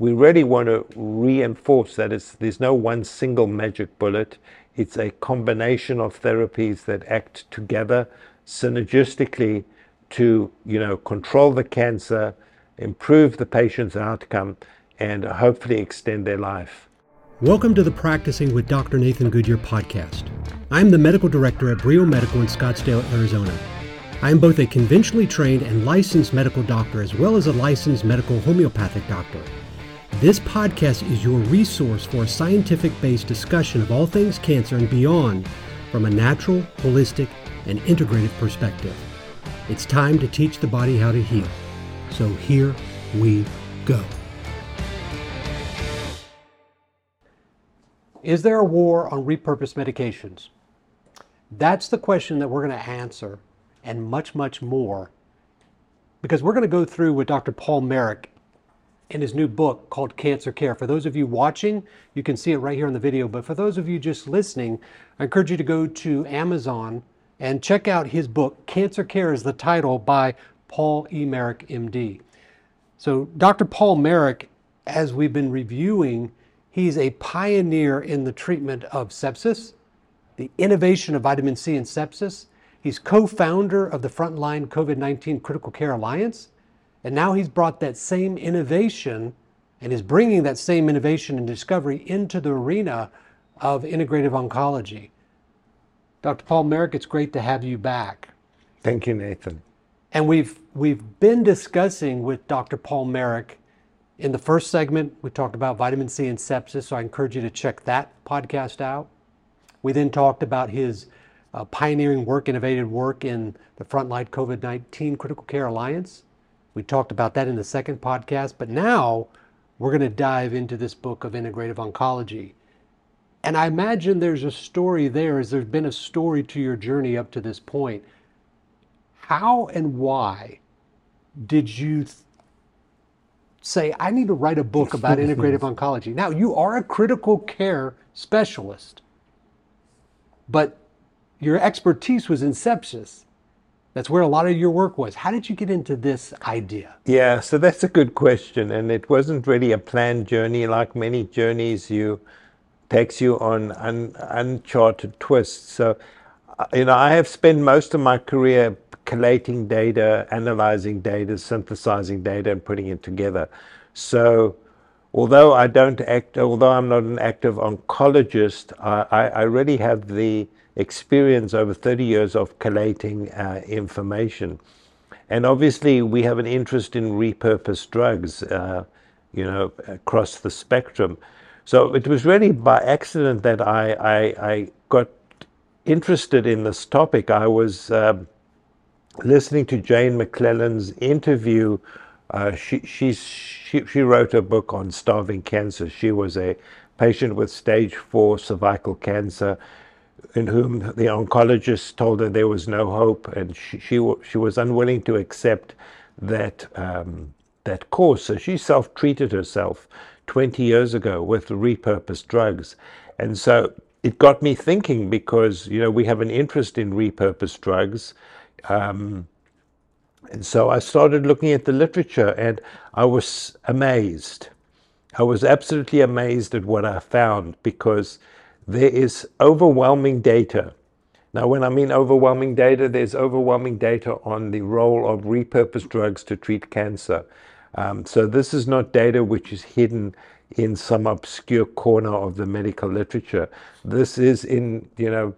we really want to reinforce that there's no one single magic bullet. It's a combination of therapies that act together synergistically to, you know, control the cancer, improve the patient's outcome, and hopefully extend their life. Welcome to the Practicing with Dr. Nathan Goodyear podcast. I'm the medical director at Brio Medical in Scottsdale, Arizona. I am both a conventionally trained and licensed medical doctor as well as a licensed medical homeopathic doctor. This podcast is your resource for a scientific based discussion of all things cancer and beyond from a natural, holistic, and integrative perspective. It's time to teach the body how to heal. So here we go. Is there a war on repurposed medications? That's the question that we're going to answer and much, much more because we're going to go through with Dr. Paul Marik in his new book called Cancer Care. For those of you watching, you can see it right here in the video, but for those of you just listening, I encourage you to go to Amazon and check out his book, Cancer Care is the title by Paul E. Marik, MD. So, Dr. Paul Marik, as we've been reviewing, he's a pioneer in the treatment of sepsis, the innovation of vitamin C in sepsis. He's co founder of the Frontline COVID 19 Critical Care Alliance. And now he's brought that same innovation and is bringing that same innovation and discovery into the arena of integrative oncology. Dr. Paul Marik, it's great to have you back. Thank you, Nathan. And we've we've been discussing with Dr. Paul Marik in the first segment. We talked about vitamin C and sepsis, so I encourage you to check that podcast out. We then talked about his uh, pioneering work, innovative work in the Frontline COVID 19 Critical Care Alliance. We talked about that in the second podcast, but now we're going to dive into this book of integrative oncology. And I imagine there's a story there, as there's been a story to your journey up to this point. How and why did you th- say, I need to write a book about integrative oncology? Now, you are a critical care specialist, but your expertise was in sepsis. That's where a lot of your work was. How did you get into this idea? Yeah, so that's a good question. And it wasn't really a planned journey. Like many journeys, you takes you on un, uncharted twists. So, uh, you know, I have spent most of my career collating data, analyzing data, synthesizing data, and putting it together. So, although I don't act, although I'm not an active oncologist, I, I, I really have the experience over 30 years of collating uh, information. And obviously, we have an interest in repurposed drugs, uh, you know, across the spectrum. So it was really by accident that I, I, I got interested in this topic. I was um, listening to Jane McLelland's interview. Uh, she, she, she wrote a book on starving cancer. She was a patient with stage four cervical cancer in whom the oncologist told her there was no hope, and she she, she was unwilling to accept that um, that course. So she self-treated herself 20 years ago with repurposed drugs, and so it got me thinking because you know we have an interest in repurposed drugs. Um, and so I started looking at the literature and I was amazed. I was absolutely amazed at what I found because there is overwhelming data. Now, when I mean overwhelming data, there's overwhelming data on the role of repurposed drugs to treat cancer. Um, so this is not data which is hidden in some obscure corner of the medical literature. This is in, you know,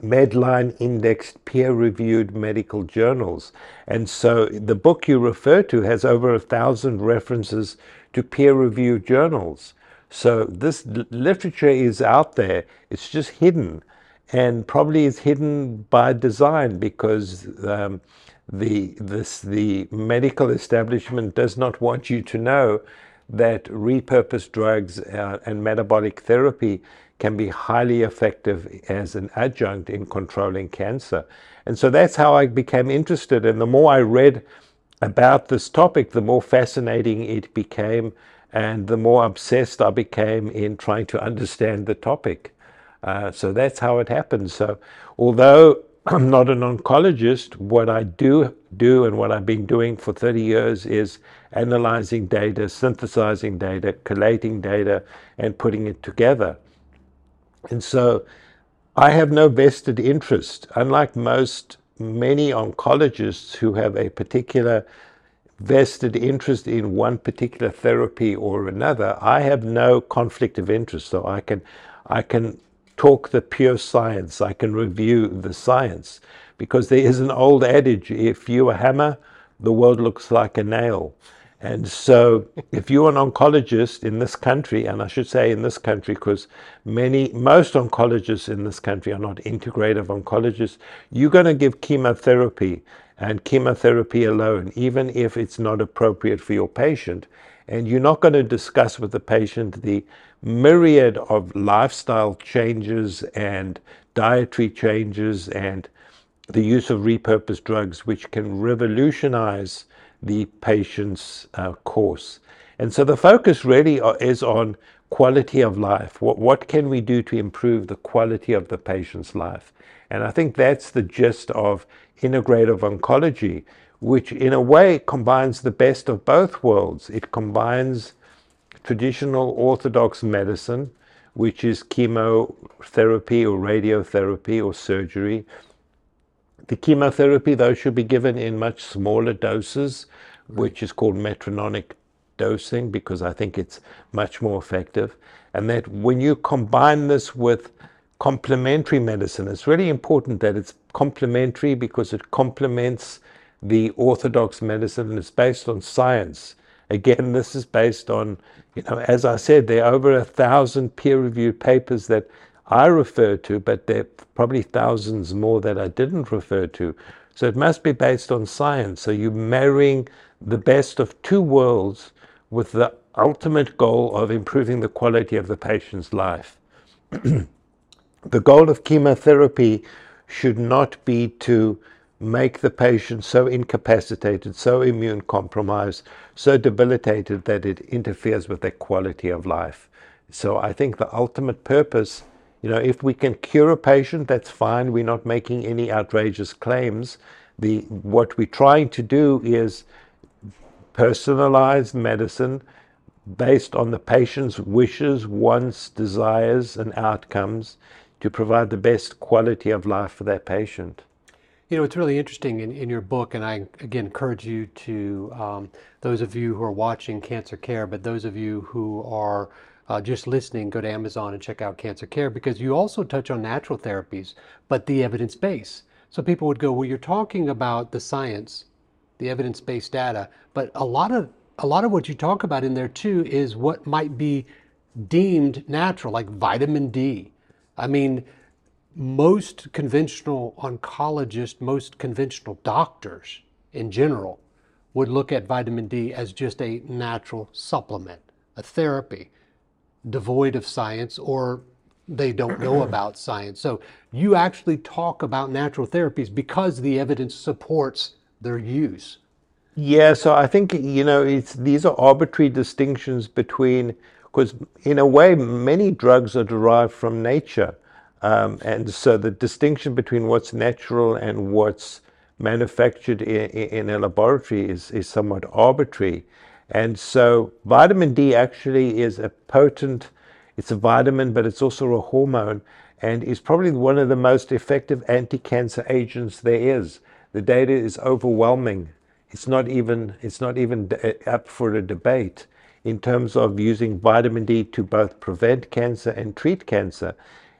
Medline indexed peer reviewed medical journals. And so the book you refer to has over a thousand references to peer reviewed journals. So this literature is out there, it's just hidden. And probably is hidden by design because um, the, this, the medical establishment does not want you to know that repurposed drugs uh, and metabolic therapy can be highly effective as an adjunct in controlling cancer. And so that's how I became interested. And the more I read about this topic, the more fascinating it became and the more obsessed I became in trying to understand the topic. Uh, so that's how it happened. So, although I'm not an oncologist. What I do do and what I've been doing for 30 years is analyzing data, synthesizing data, collating data, and putting it together. And so I have no vested interest, unlike most many oncologists who have a particular vested interest in one particular therapy or another. I have no conflict of interest, so I can I can talk the pure science. I can review the science because there is an old adage: if you a hammer, the world looks like a nail. And so, if you're an oncologist in this country, and I should say in this country, because many, most oncologists in this country are not integrative oncologists, you're going to give chemotherapy and chemotherapy alone, even if it's not appropriate for your patient. And you're not going to discuss with the patient the myriad of lifestyle changes and dietary changes and the use of repurposed drugs, which can revolutionize the patient's uh, course. And so the focus really uh, is on quality of life. What, what can we do to improve the quality of the patient's life? And I think that's the gist of integrative oncology, which in a way combines the best of both worlds. It combines traditional orthodox medicine, which is chemotherapy or radiotherapy or surgery, the chemotherapy, though, should be given in much smaller doses, which is called metronomic dosing because I think it's much more effective. And that when you combine this with complementary medicine, it's really important that it's complementary because it complements the orthodox medicine and it's based on science. Again, this is based on, you know, as I said, there are over a thousand peer reviewed papers that I refer to, but there are probably thousands more that I didn't refer to. So it must be based on science. So you're marrying the best of two worlds with the ultimate goal of improving the quality of the patient's life. the goal of chemotherapy should not be to make the patient so incapacitated, so immune compromised, so debilitated that it interferes with their quality of life. So I think the ultimate purpose you know, if we can cure a patient, that's fine. We're not making any outrageous claims. The, what we're trying to do is personalized medicine based on the patient's wishes, wants, desires, and outcomes to provide the best quality of life for that patient. You know, it's really interesting in, in your book, and I again encourage you to, um, those of you who are watching Cancer Care, but those of you who are uh, just listening, go to Amazon and check out Cancer Care because you also touch on natural therapies, but the evidence base. So people would go, well, you're talking about the science, the evidence-based data, but a lot of a lot of what you talk about in there too is what might be deemed natural, like vitamin D. I mean, most conventional oncologists, most conventional doctors in general would look at vitamin D as just a natural supplement, a therapy devoid of science or they don't know about science. So you actually talk about natural therapies because the evidence supports their use. Yeah, so I think you know it's these are arbitrary distinctions between because in a way many drugs are derived from nature, um, and so the distinction between what's natural and what's manufactured in, in a laboratory is is somewhat arbitrary. And so vitamin D actually is a potent, it's a vitamin, but it's also a hormone and is probably one of the most effective anti-cancer agents there is. The data is overwhelming. It's not even, it's not even up for a debate in terms of using vitamin D to both prevent cancer and treat cancer.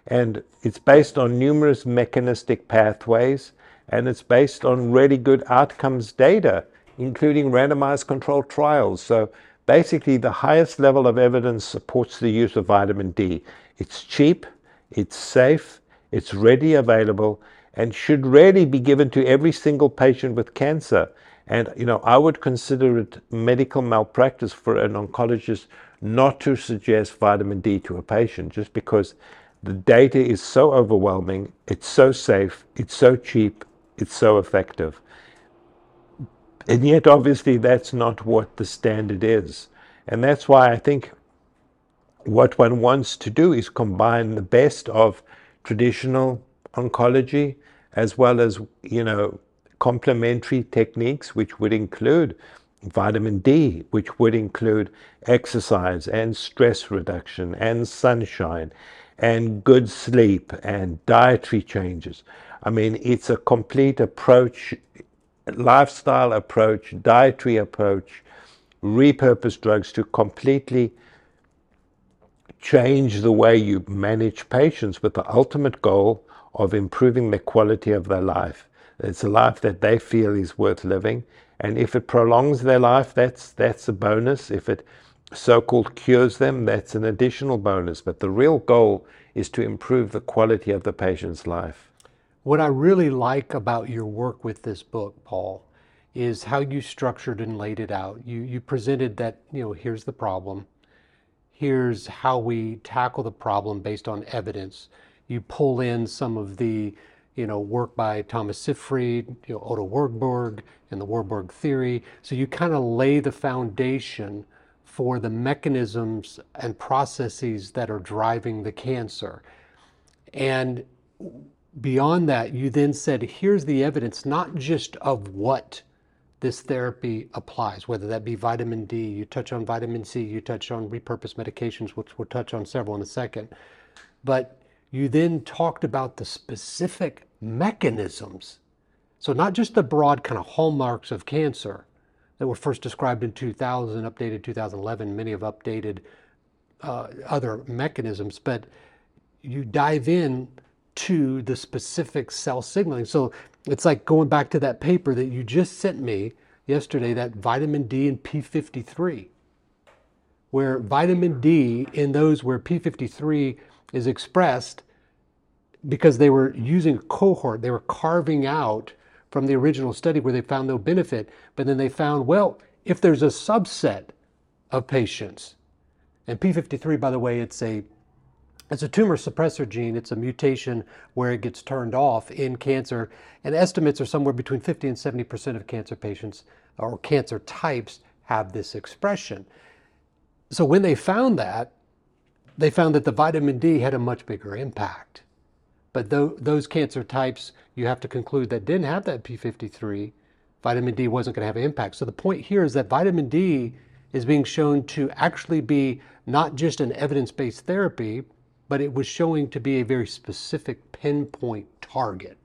And it's based on numerous mechanistic pathways and it's based on really good outcomes data including randomized controlled trials. So basically, the highest level of evidence supports the use of vitamin D. It's cheap, it's safe, it's readily available, and should really be given to every single patient with cancer. And you know, I would consider it medical malpractice for an oncologist not to suggest vitamin D to a patient just because the data is so overwhelming, it's so safe, it's so cheap, it's so effective. And yet, obviously, that's not what the standard is. And that's why I think what one wants to do is combine the best of traditional oncology as well as, you know, complementary techniques, which would include vitamin D, which would include exercise and stress reduction and sunshine and good sleep and dietary changes. I mean, it's a complete approach, lifestyle approach, dietary approach, repurpose drugs to completely change the way you manage patients with the ultimate goal of improving the quality of their life. It's a life that they feel is worth living. And if it prolongs their life, that's, that's a bonus. If it so called cures them, that's an additional bonus. But the real goal is to improve the quality of the patient's life. What I really like about your work with this book, Paul, is how you structured and laid it out. You, you presented that, you know, here's the problem, here's how we tackle the problem based on evidence. You pull in some of the you know, work by Thomas Seyfried, you know, Otto Warburg, and the Warburg theory. So you kind of lay the foundation for the mechanisms and processes that are driving the cancer. And beyond that, you then said, here's the evidence, not just of what this therapy applies, whether that be vitamin D, you touch on vitamin C, you touch on repurposed medications, which we'll touch on several in a second. But you then talked about the specific mechanisms. So, not just the broad kind of hallmarks of cancer, that were first described in 2000, updated 2011. Many have updated uh, other mechanisms, but you dive in to the specific cell signaling. So it's like going back to that paper that you just sent me yesterday, that vitamin D and P53, where vitamin D in those where P53 is expressed, because they were using a cohort, they were carving out from the original study where they found no benefit, but then they found, well, if there's a subset of patients, and P53, by the way, it's a it's a tumor suppressor gene. It's a mutation where it gets turned off in cancer, and estimates are somewhere between 50 and 70 percent of cancer patients or cancer types have this expression. So when they found that, they found that the vitamin D had a much bigger impact. But th- those cancer types, you have to conclude that didn't have that P53, vitamin D wasn't going to have an impact. So the point here is that vitamin D is being shown to actually be not just an evidence based therapy, but it was showing to be a very specific pinpoint target.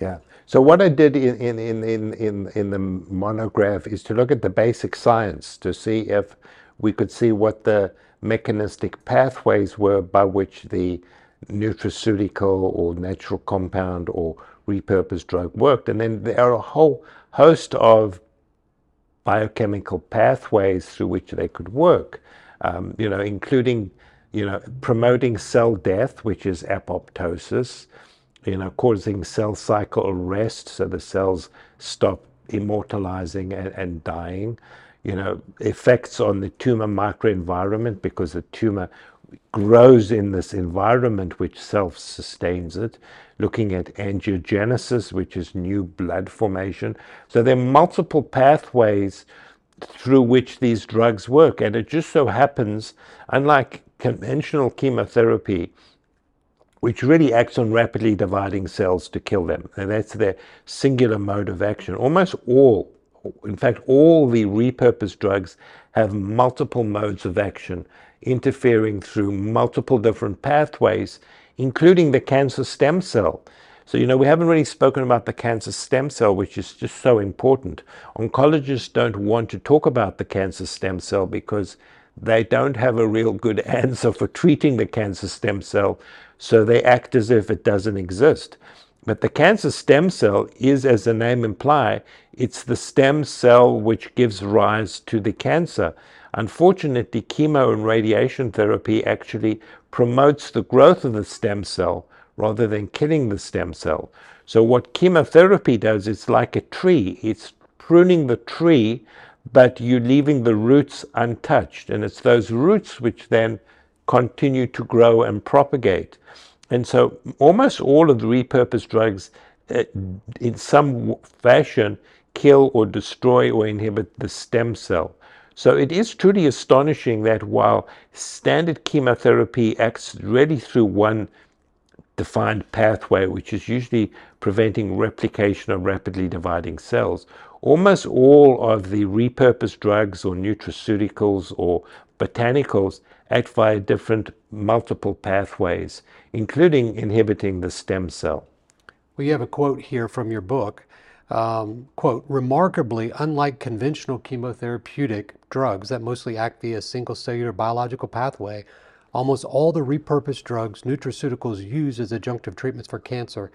Yeah. So what I did in, in, in, in, in the monograph is to look at the basic science to see if we could see what the mechanistic pathways were by which the nutraceutical or natural compound or repurposed drug worked. And then there are a whole host of biochemical pathways through which they could work, um, you know, including, you know, promoting cell death, which is apoptosis, you know, causing cell cycle arrest, so the cells stop immortalizing and, and dying, you know, effects on the tumor microenvironment because the tumor grows in this environment which self sustains it, looking at angiogenesis, which is new blood formation. So there are multiple pathways through which these drugs work. And it just so happens, unlike conventional chemotherapy, which really acts on rapidly dividing cells to kill them, and that's their singular mode of action, almost all in fact, all the repurposed drugs have multiple modes of action interfering through multiple different pathways, including the cancer stem cell. So, you know, we haven't really spoken about the cancer stem cell, which is just so important. Oncologists don't want to talk about the cancer stem cell because they don't have a real good answer for treating the cancer stem cell, so they act as if it doesn't exist. But the cancer stem cell is, as the name implies, it's the stem cell which gives rise to the cancer. Unfortunately, chemo and radiation therapy actually promotes the growth of the stem cell rather than killing the stem cell. So what chemotherapy does, it's like a tree. It's pruning the tree, but you're leaving the roots untouched. And it's those roots which then continue to grow and propagate. And so almost all of the repurposed drugs, uh, in some fashion, kill or destroy or inhibit the stem cell. So it is truly astonishing that while standard chemotherapy acts really through one defined pathway, which is usually preventing replication of rapidly dividing cells. Almost all of the repurposed drugs or nutraceuticals or botanicals act via different multiple pathways, including inhibiting the stem cell. Well, you have a quote here from your book. Um, quote, remarkably, unlike conventional chemotherapeutic drugs that mostly act via single cellular biological pathway, almost all the repurposed drugs nutraceuticals used as adjunctive treatments for cancer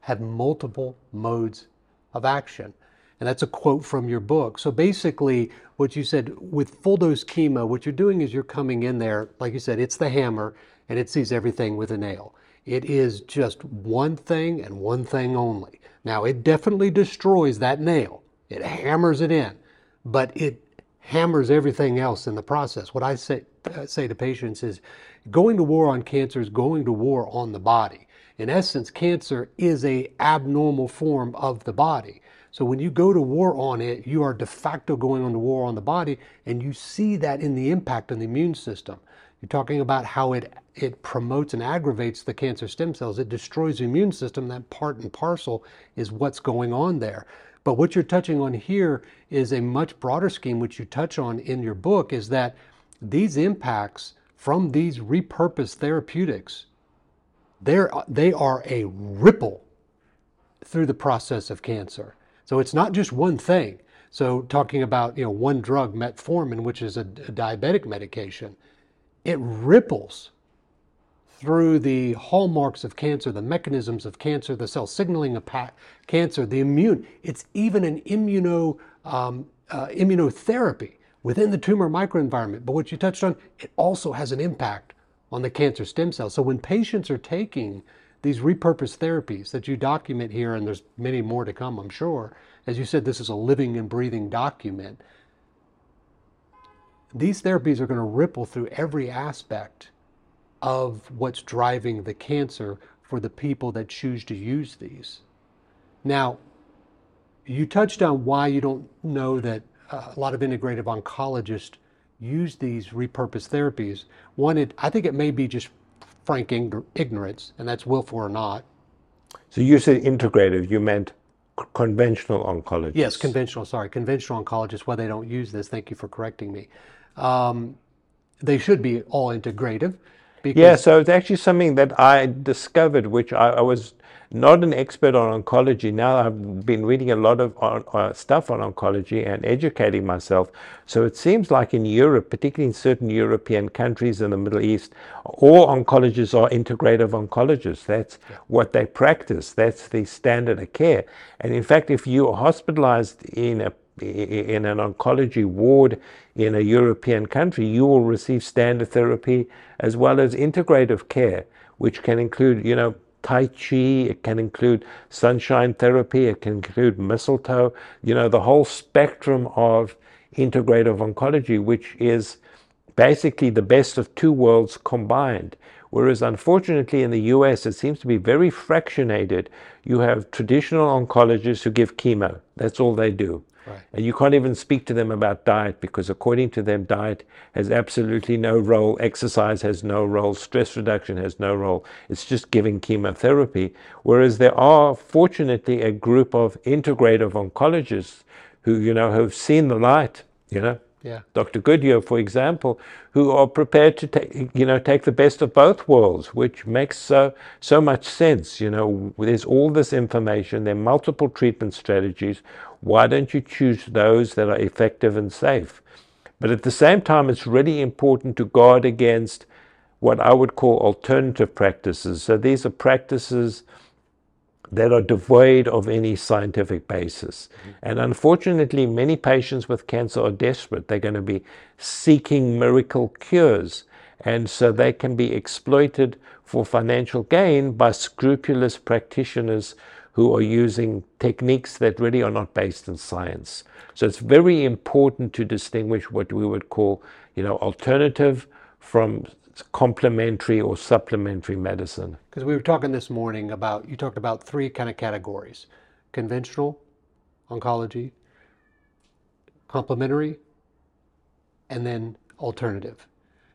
have multiple modes of action. And that's a quote from your book. So basically, what you said with full dose chemo, what you're doing is you're coming in there, like you said, it's the hammer and it sees everything with a nail. It is just one thing and one thing only. Now, it definitely destroys that nail, it hammers it in, but it hammers everything else in the process. What I say, uh, say to patients is going to war on cancer is going to war on the body. In essence, cancer is a abnormal form of the body. So when you go to war on it, you are de facto going on to war on the body, and you see that in the impact on the immune system. You're talking about how it it promotes and aggravates the cancer stem cells. It destroys the immune system. That part and parcel is what's going on there. But what you're touching on here is a much broader scheme, which you touch on in your book, is that these impacts from these repurposed therapeutics, they're, they are a ripple through the process of cancer. So it's not just one thing. So talking about you know one drug, metformin, which is a, a diabetic medication, it ripples through the hallmarks of cancer, the mechanisms of cancer, the cell signaling of cancer, the immune. It's even an immuno um, uh, immunotherapy within the tumor microenvironment. But what you touched on, it also has an impact on the cancer stem cells. So when patients are taking these repurposed therapies that you document here, and there's many more to come, I'm sure. As you said, this is a living and breathing document. These therapies are going to ripple through every aspect of what's driving the cancer for the people that choose to use these. Now, you touched on why you don't know that uh, a lot of integrative oncologists use these repurposed therapies. One, it, I think it may be just frank ignorance, and that's willful or not. So you said integrative, you meant conventional oncologists. Yes, conventional, sorry, conventional oncologists, why they don't use this, thank you for correcting me. Um, they should be all integrative. Yeah, so it's actually something that I discovered, which I, I was not an expert on oncology. Now I've been reading a lot of uh, stuff on oncology and educating myself. So it seems like in Europe, particularly in certain European countries in the Middle East, all oncologists are integrative oncologists. That's what they practice. That's the standard of care. And in fact, if you are hospitalized in a in an oncology ward in a European country, you will receive standard therapy as well as integrative care, which can include, you know, Tai Chi, it can include sunshine therapy, it can include mistletoe, you know, the whole spectrum of integrative oncology, which is basically the best of two worlds combined. Whereas unfortunately in the US, it seems to be very fractionated. You have traditional oncologists who give chemo. That's all they do. Right. And you can't even speak to them about diet because, according to them, diet has absolutely no role, exercise has no role, stress reduction has no role. It's just giving chemotherapy. Whereas there are, fortunately, a group of integrative oncologists who, you know, have seen the light, you know. Yeah. Dr. Goodyear, for example, who are prepared to take, you know, take the best of both worlds, which makes so, so much sense. You know, there's all this information, there are multiple treatment strategies. Why don't you choose those that are effective and safe? But at the same time, it's really important to guard against what I would call alternative practices. So these are practices that are devoid of any scientific basis. Mm-hmm. And unfortunately, many patients with cancer are desperate. They're going to be seeking miracle cures. And so they can be exploited for financial gain by scrupulous practitioners who are using techniques that really are not based in science. So it's very important to distinguish what we would call, you know, alternative from complementary or supplementary medicine. Because we were talking this morning about, you talked about three kind of categories conventional oncology, complementary, and then alternative.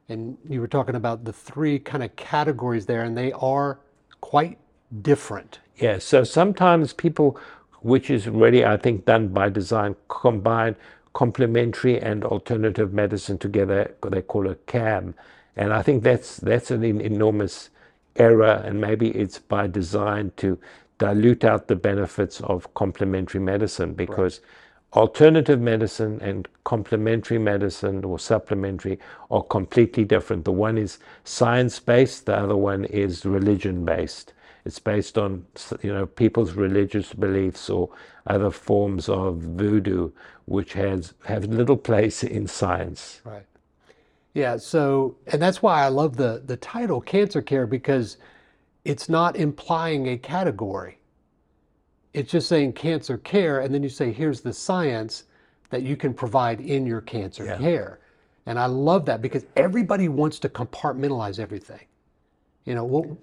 And you were talking about the three kind of categories there, and they are quite different. Yeah, so sometimes people, which is really, I think, done by design, combine complementary and alternative medicine together. They call it CAM, and I think that's that's an enormous error, and maybe it's by design to dilute out the benefits of complementary medicine because. Right. Alternative medicine and complementary medicine or supplementary are completely different. The one is science based, the other one is religion based. It's based on you know people's religious beliefs or other forms of voodoo, which has have little place in science. Right. Yeah. So, and that's why I love the the title cancer care because it's not implying a category. It's just saying cancer care, and then you say here's the science that you can provide in your cancer yeah. care. And I love that because everybody wants to compartmentalize everything. You know, well,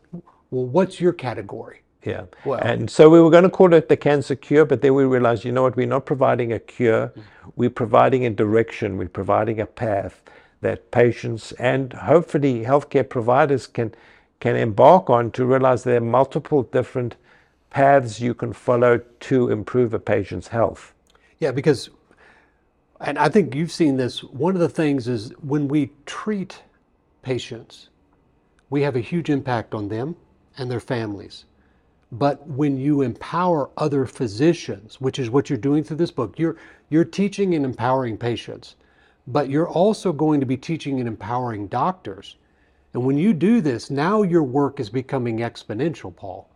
well, what's your category? Yeah. Well, and so we were going to call it the cancer cure, but then we realized, you know what, we're not providing a cure, mm-hmm. we're providing a direction, we're providing a path that patients and hopefully healthcare providers can can embark on to realize there are multiple different paths you can follow to improve a patient's health. Yeah, because and I think you've seen this, one of the things is when we treat patients, we have a huge impact on them and their families. But when you empower other physicians, which is what you're doing through this book, you're, you're teaching and empowering patients, but you're also going to be teaching and empowering doctors. And when you do this, now your work is becoming exponential, Paul.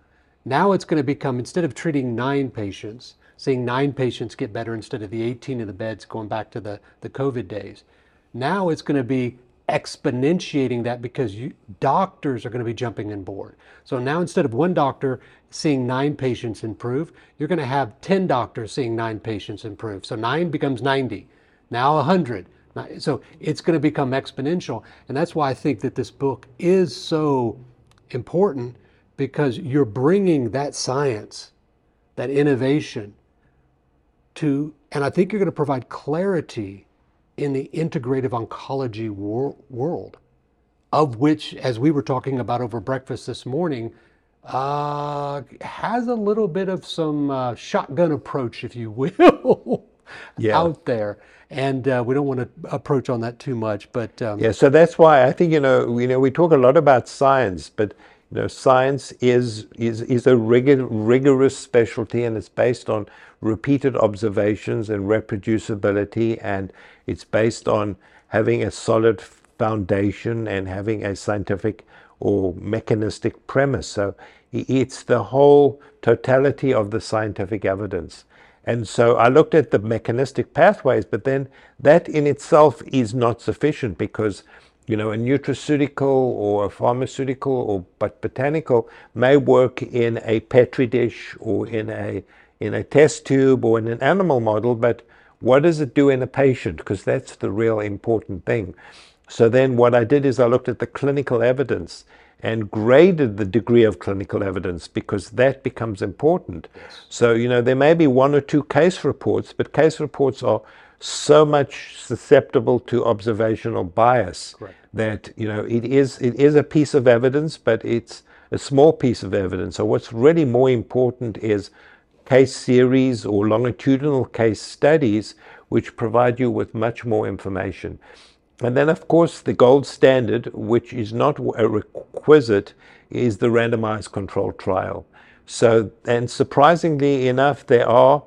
Now it's going to become, instead of treating nine patients, seeing nine patients get better instead of the 18 in the beds going back to the, the COVID days, now it's going to be exponentiating that because you, doctors are going to be jumping on board. So now instead of one doctor seeing nine patients improve, you're going to have 10 doctors seeing nine patients improve. So nine becomes 90, now 100. So it's going to become exponential. And that's why I think that this book is so important because you're bringing that science, that innovation to, and I think you're going to provide clarity in the integrative oncology wor- world, of which, as we were talking about over breakfast this morning, uh, has a little bit of some uh, shotgun approach, if you will, yeah. out there. And uh, we don't want to approach on that too much, but um, yeah. So that's why I think you know, you know, we talk a lot about science, but you know, science is is is a rigor, rigorous specialty, and it's based on repeated observations and reproducibility, and it's based on having a solid foundation and having a scientific or mechanistic premise. So it's the whole totality of the scientific evidence. And so I looked at the mechanistic pathways, but then that in itself is not sufficient because you know, a nutraceutical or a pharmaceutical or but botanical may work in a petri dish or in a in a test tube or in an animal model, but what does it do in a patient? Because that's the real important thing. So then what I did is I looked at the clinical evidence and graded the degree of clinical evidence because that becomes important. Yes. So, you know, there may be one or two case reports, but case reports are so much susceptible to observational bias Correct. that, you know, it is it is a piece of evidence, but it's a small piece of evidence. So what's really more important is case series or longitudinal case studies, which provide you with much more information. And then, of course, the gold standard, which is not a requisite, is the randomized controlled trial. So, and surprisingly enough, there are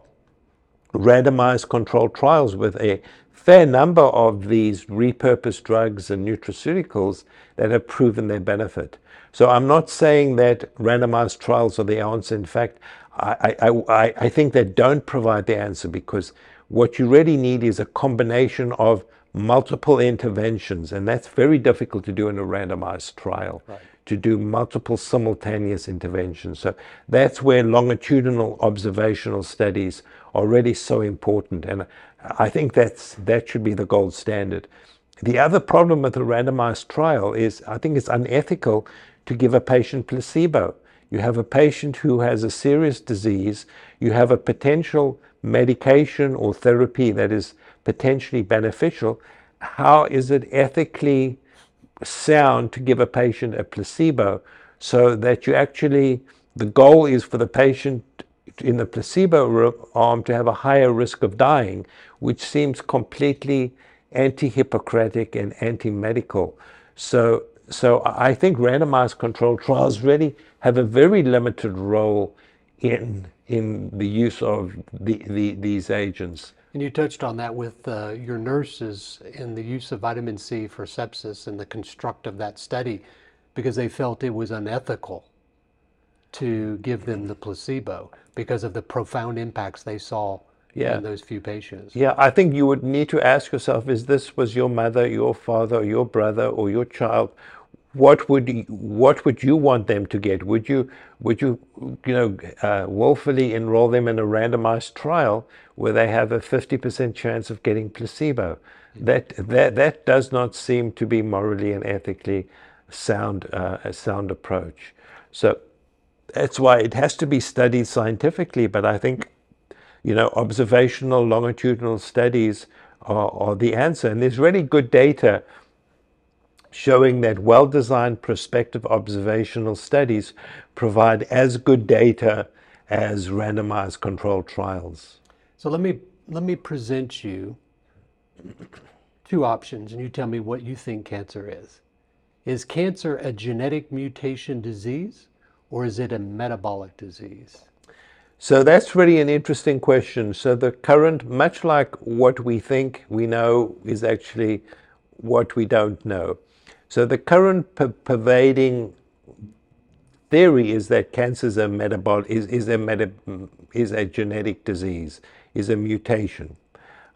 randomized controlled trials with a fair number of these repurposed drugs and nutraceuticals that have proven their benefit. So I'm not saying that randomized trials are the answer. In fact, I, I, I, I think they don't provide the answer because what you really need is a combination of multiple interventions, and that's very difficult to do in a randomized trial. Right. To do multiple simultaneous interventions. So that's where longitudinal observational studies are really so important. And I think that's, that should be the gold standard. The other problem with a randomized trial is I think it's unethical to give a patient placebo. You have a patient who has a serious disease, you have a potential medication or therapy that is potentially beneficial. How is it ethically sound to give a patient a placebo? so that you actually, the goal is for the patient in the placebo arm to have a higher risk of dying, which seems completely anti-Hippocratic and anti-medical. So, so I think randomized controlled trials really have a very limited role in in the use of the, the, these agents. And you touched on that with uh, your nurses and the use of vitamin C for sepsis and the construct of that study because they felt it was unethical to give them the placebo because of the profound impacts they saw yeah. in those few patients. Yeah, I think you would need to ask yourself is this was your mother, your father, your brother, or your child? What would you, what would you want them to get? Would you would you you know uh, willfully enroll them in a randomized trial where they have a fifty percent chance of getting placebo? That that that does not seem to be morally and ethically sound uh, a sound approach. So that's why it has to be studied scientifically. But I think you know observational longitudinal studies are, are the answer, and there's really good data showing that well-designed prospective observational studies provide as good data as randomized controlled trials. So let me let me present you two options and you tell me what you think cancer is. Is cancer a genetic mutation disease or is it a metabolic disease? So that's really an interesting question. So the current, much like what we think we know, is actually what we don't know. So the current per pervading theory is that cancer is a is, is a meta, is a genetic disease, is a mutation,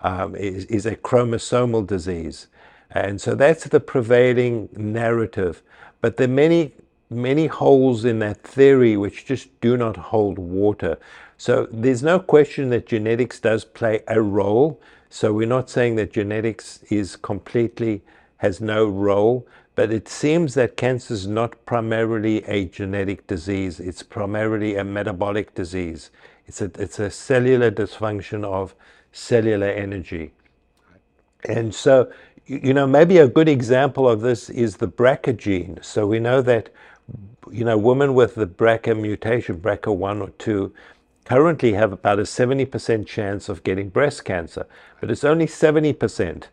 um, is, is a chromosomal disease, and so that's the prevailing narrative. But there are many many holes in that theory which just do not hold water. So there's no question that genetics does play a role. So we're not saying that genetics is completely has no role, but it seems that cancer is not primarily a genetic disease. It's primarily a metabolic disease. It's a, it's a cellular dysfunction of cellular energy. And so, you know, maybe a good example of this is the BRCA gene. So we know that, you know, women with the BRCA mutation, BRCA1 or 2, currently have about a 70% chance of getting breast cancer, but it's only 70%.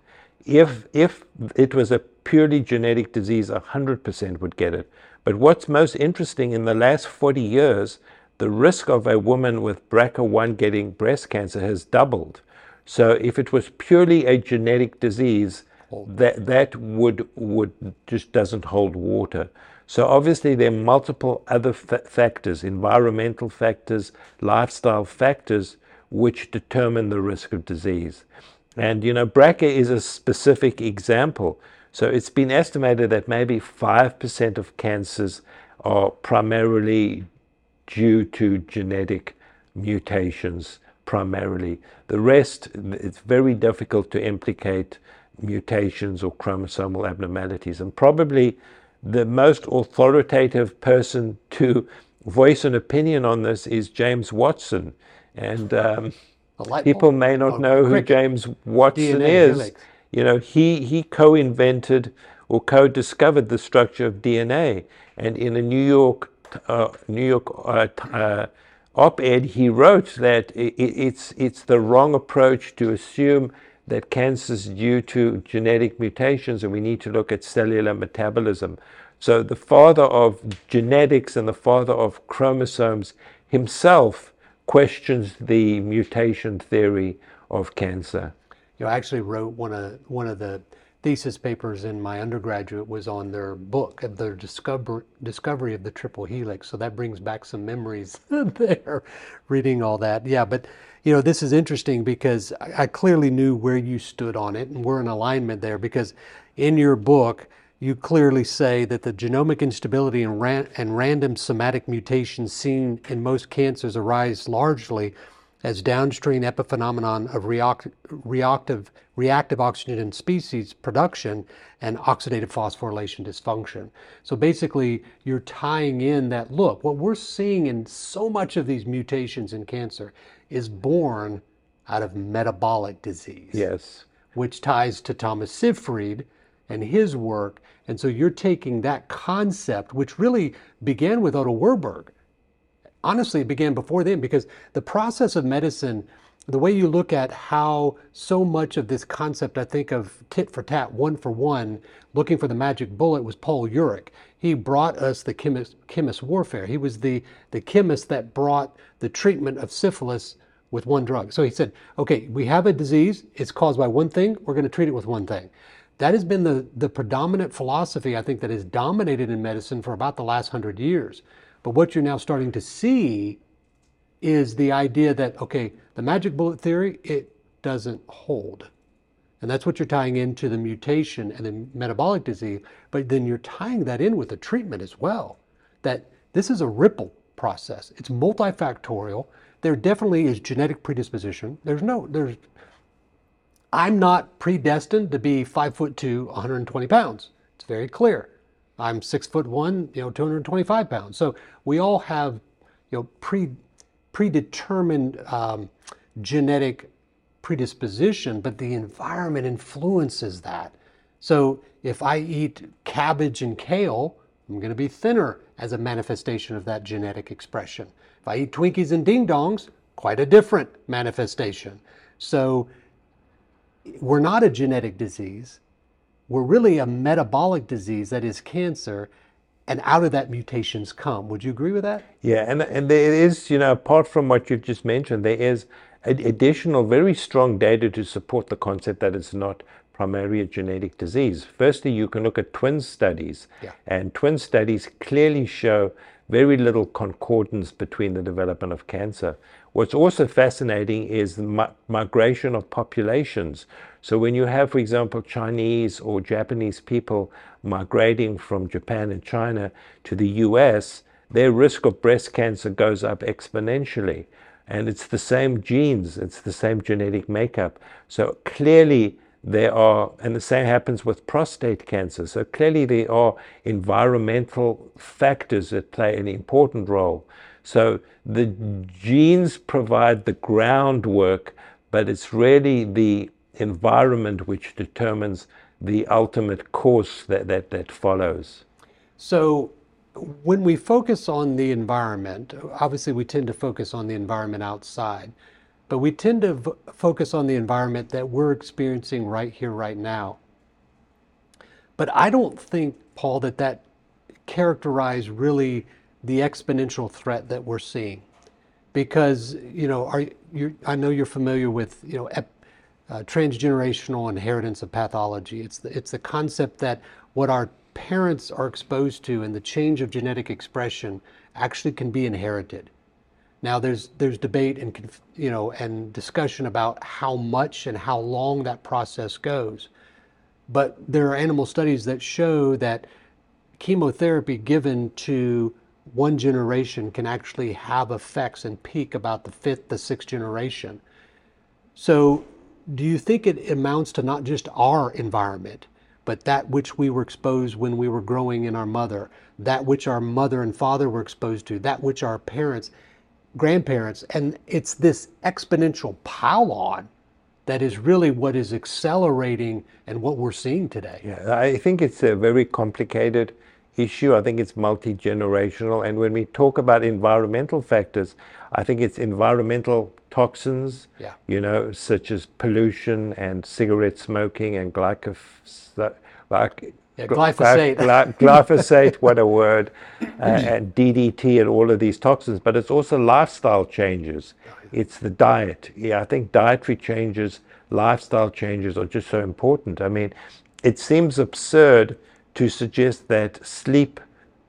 If, if it was a purely genetic disease, 100% would get it. But what's most interesting, in the last 40 years, the risk of a woman with BRCA1 getting breast cancer has doubled. So if it was purely a genetic disease, that, that would, would just doesn't hold water. So obviously there are multiple other factors, environmental factors, lifestyle factors, which determine the risk of disease. And, you know, BRCA is a specific example. So it's been estimated that maybe 5% of cancers are primarily due to genetic mutations, primarily. The rest, it's very difficult to implicate mutations or chromosomal abnormalities. And probably the most authoritative person to voice an opinion on this is James Watson. And um, People may not oh, know who James Watson DNA is. Helix. You know, he, he co-invented or co-discovered the structure of DNA. And in a New York uh, New York uh, uh, op-ed, he wrote that it, it's it's the wrong approach to assume that cancer is due to genetic mutations, and we need to look at cellular metabolism. So the father of genetics and the father of chromosomes himself questions the mutation theory of cancer. You know, I actually wrote one of one of the thesis papers in my undergraduate was on their book of their discover, discovery of the triple helix. So that brings back some memories there, reading all that. Yeah, but you know, this is interesting because I, I clearly knew where you stood on it, and we're in alignment there because in your book you clearly say that the genomic instability and, ran- and random somatic mutations seen in most cancers arise largely as downstream epiphenomenon of react- reactive, reactive oxygen species production and oxidative phosphorylation dysfunction. So basically, you're tying in that look, what we're seeing in so much of these mutations in cancer is born out of metabolic disease. Yes. Which ties to Thomas Seyfried, and his work. And so you're taking that concept, which really began with Otto Warburg. Honestly, it began before then because the process of medicine, the way you look at how so much of this concept, I think of tit for tat, one for one, looking for the magic bullet was Paul Ehrlich. He brought us the chemist, chemist warfare. He was the, the chemist that brought the treatment of syphilis with one drug. So he said, okay, we have a disease, it's caused by one thing, we're going to treat it with one thing. That has been the, the predominant philosophy, I think, that has dominated in medicine for about the last hundred years. But what you're now starting to see is the idea that, okay, the magic bullet theory, it doesn't hold. And that's what you're tying into the mutation and the metabolic disease. But then you're tying that in with the treatment as well. That this is a ripple process. It's multifactorial. There definitely is genetic predisposition. There's no, there's I'm not predestined to be five foot two, 120 pounds. It's very clear. I'm six foot one, you know, 225 pounds. So we all have, you know, pre predetermined um, genetic predisposition, but the environment influences that. So if I eat cabbage and kale, I'm going to be thinner as a manifestation of that genetic expression. If I eat Twinkies and ding dongs, quite a different manifestation. So we're not a genetic disease. We're really a metabolic disease that is cancer, and out of that mutations come. Would you agree with that? Yeah, and and there is, you know, apart from what you've just mentioned, there is additional very strong data to support the concept that it's not primarily a genetic disease. Firstly, you can look at twin studies, Yeah. and twin studies clearly show very little concordance between the development of cancer. What's also fascinating is the migration of populations. So, when you have, for example, Chinese or Japanese people migrating from Japan and China to the US, their risk of breast cancer goes up exponentially. And it's the same genes, it's the same genetic makeup. So, clearly, there are, and the same happens with prostate cancer. So clearly, there are environmental factors that play an important role. So the genes provide the groundwork, but it's really the environment which determines the ultimate course that, that, that follows. So, when we focus on the environment, obviously we tend to focus on the environment outside, but we tend to v- focus on the environment that we're experiencing right here, right now. But I don't think, Paul, that that characterize really the exponential threat that we're seeing, because you know, are you? I know you're familiar with you know ep, uh, transgenerational inheritance of pathology. It's the it's the concept that what our parents are exposed to and the change of genetic expression actually can be inherited. Now there's there's debate and you know and discussion about how much and how long that process goes. But there are animal studies that show that chemotherapy given to one generation can actually have effects and peak about the fifth to sixth generation. So, do you think it amounts to not just our environment, but that which we were exposed when we were growing in our mother, that which our mother and father were exposed to, that which our parents, grandparents, and it's this exponential pile on that is really what is accelerating and what we're seeing today. Yeah, I think it's a very complicated issue. I think it's multi generational. And when we talk about environmental factors, I think it's environmental toxins, Yeah. you know, such as pollution and cigarette smoking and glyphosate. Like, Yeah, glyphosate. gly- glyphosate, what a word, uh, and DDT and all of these toxins. But it's also lifestyle changes. It's the diet. Yeah, I think dietary changes, lifestyle changes are just so important. I mean, it seems absurd to suggest that sleep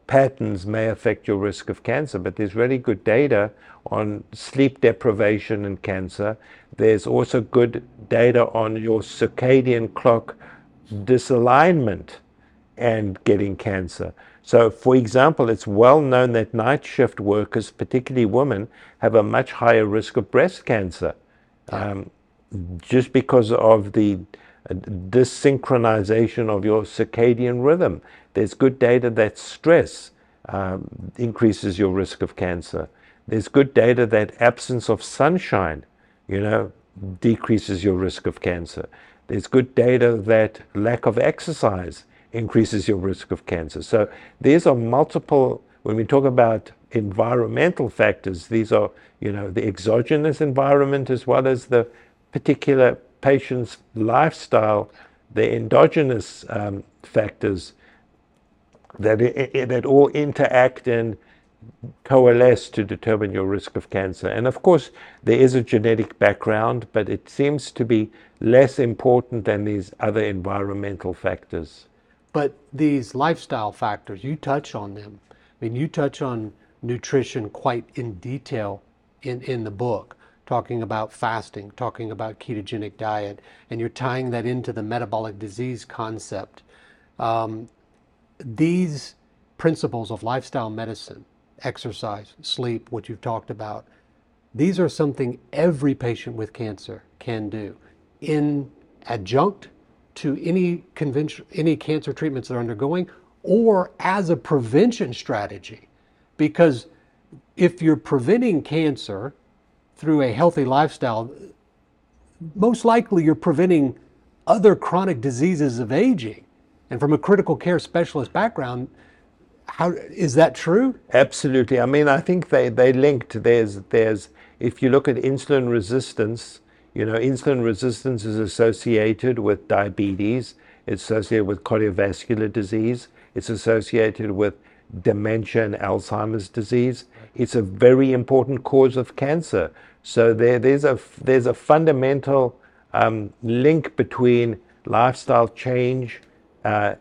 patterns may affect your risk of cancer, but there's really good data on sleep deprivation and cancer. There's also good data on your circadian clock disalignment and getting cancer. So, for example, it's well known that night shift workers, particularly women, have a much higher risk of breast cancer um, just because of the dysynchronization of your circadian rhythm. There's good data that stress um, increases your risk of cancer. There's good data that absence of sunshine, you know, decreases your risk of cancer. There's good data that lack of exercise increases your risk of cancer. So these are multiple, when we talk about environmental factors, these are, you know, the exogenous environment as well as the particular patient's lifestyle, the endogenous um, factors that, that all interact and coalesce to determine your risk of cancer. And of course, there is a genetic background, but it seems to be less important than these other environmental factors. But these lifestyle factors, you touch on them. I mean, you touch on nutrition quite in detail in, in the book, talking about fasting, talking about ketogenic diet, and you're tying that into the metabolic disease concept. Um, these principles of lifestyle medicine, exercise, sleep, what you've talked about, these are something every patient with cancer can do in adjunct to any convention, any cancer treatments they're undergoing or as a prevention strategy. Because if you're preventing cancer through a healthy lifestyle, most likely you're preventing other chronic diseases of aging. And from a critical care specialist background, how is that true? Absolutely. I mean, I think they they linked. There's there's if you look at insulin resistance, you know, insulin resistance is associated with diabetes. It's associated with cardiovascular disease. It's associated with dementia and Alzheimer's disease. It's a very important cause of cancer. So there, there's a there's a fundamental um, link between lifestyle change, uh,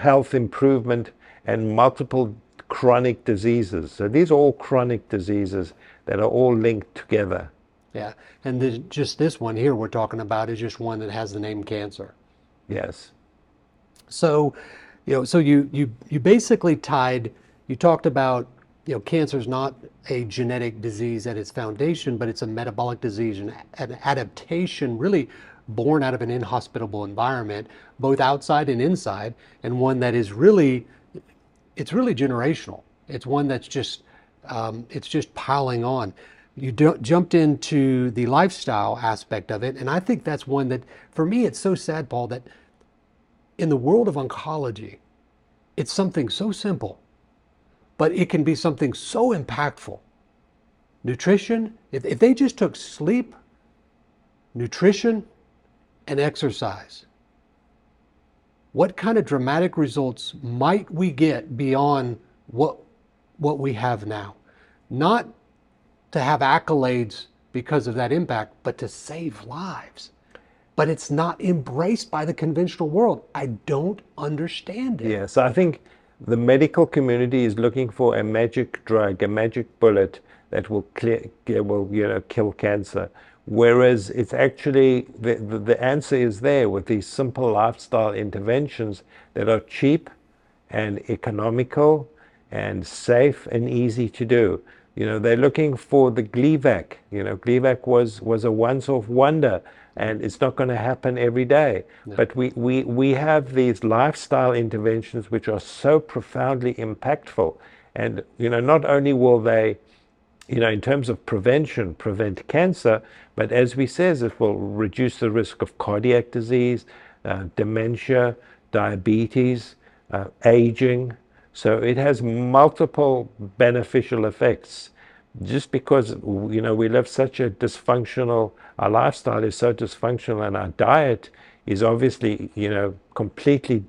health improvement, and multiple chronic diseases. So these are all chronic diseases that are all linked together. Yeah, and the, just this one here we're talking about is just one that has the name cancer. Yes. So, you know, so you you you basically tied. You talked about you know cancer is not a genetic disease at its foundation, but it's a metabolic disease and an adaptation really born out of an inhospitable environment, both outside and inside, and one that is really it's really generational. It's one that's just um, it's just piling on. You jumped into the lifestyle aspect of it, and I think that's one that, for me, it's so sad, Paul, that in the world of oncology, it's something so simple, but it can be something so impactful. Nutrition, if, if they just took sleep, nutrition, and exercise, what kind of dramatic results might we get beyond what, what we have now? Not to have accolades because of that impact, but to save lives. But it's not embraced by the conventional world. I don't understand it. Yes, I think the medical community is looking for a magic drug, a magic bullet that will clear, will you know kill cancer. Whereas it's actually the, the, the answer is there with these simple lifestyle interventions that are cheap and economical and safe and easy to do. You know, they're looking for the Gleevec. You know, Gleevec was, was a once-off wonder, and it's not going to happen every day. No. But we, we, we have these lifestyle interventions which are so profoundly impactful. And, you know, not only will they, you know, in terms of prevention, prevent cancer, but as we says, it will reduce the risk of cardiac disease, uh, dementia, diabetes, uh, aging, so it has multiple beneficial effects. Just because you know we live such a dysfunctional, our lifestyle is so dysfunctional, and our diet is obviously you know completely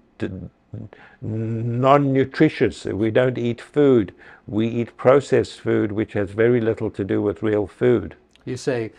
non-nutritious. We don't eat food. We eat processed food, which has very little to do with real food. You say,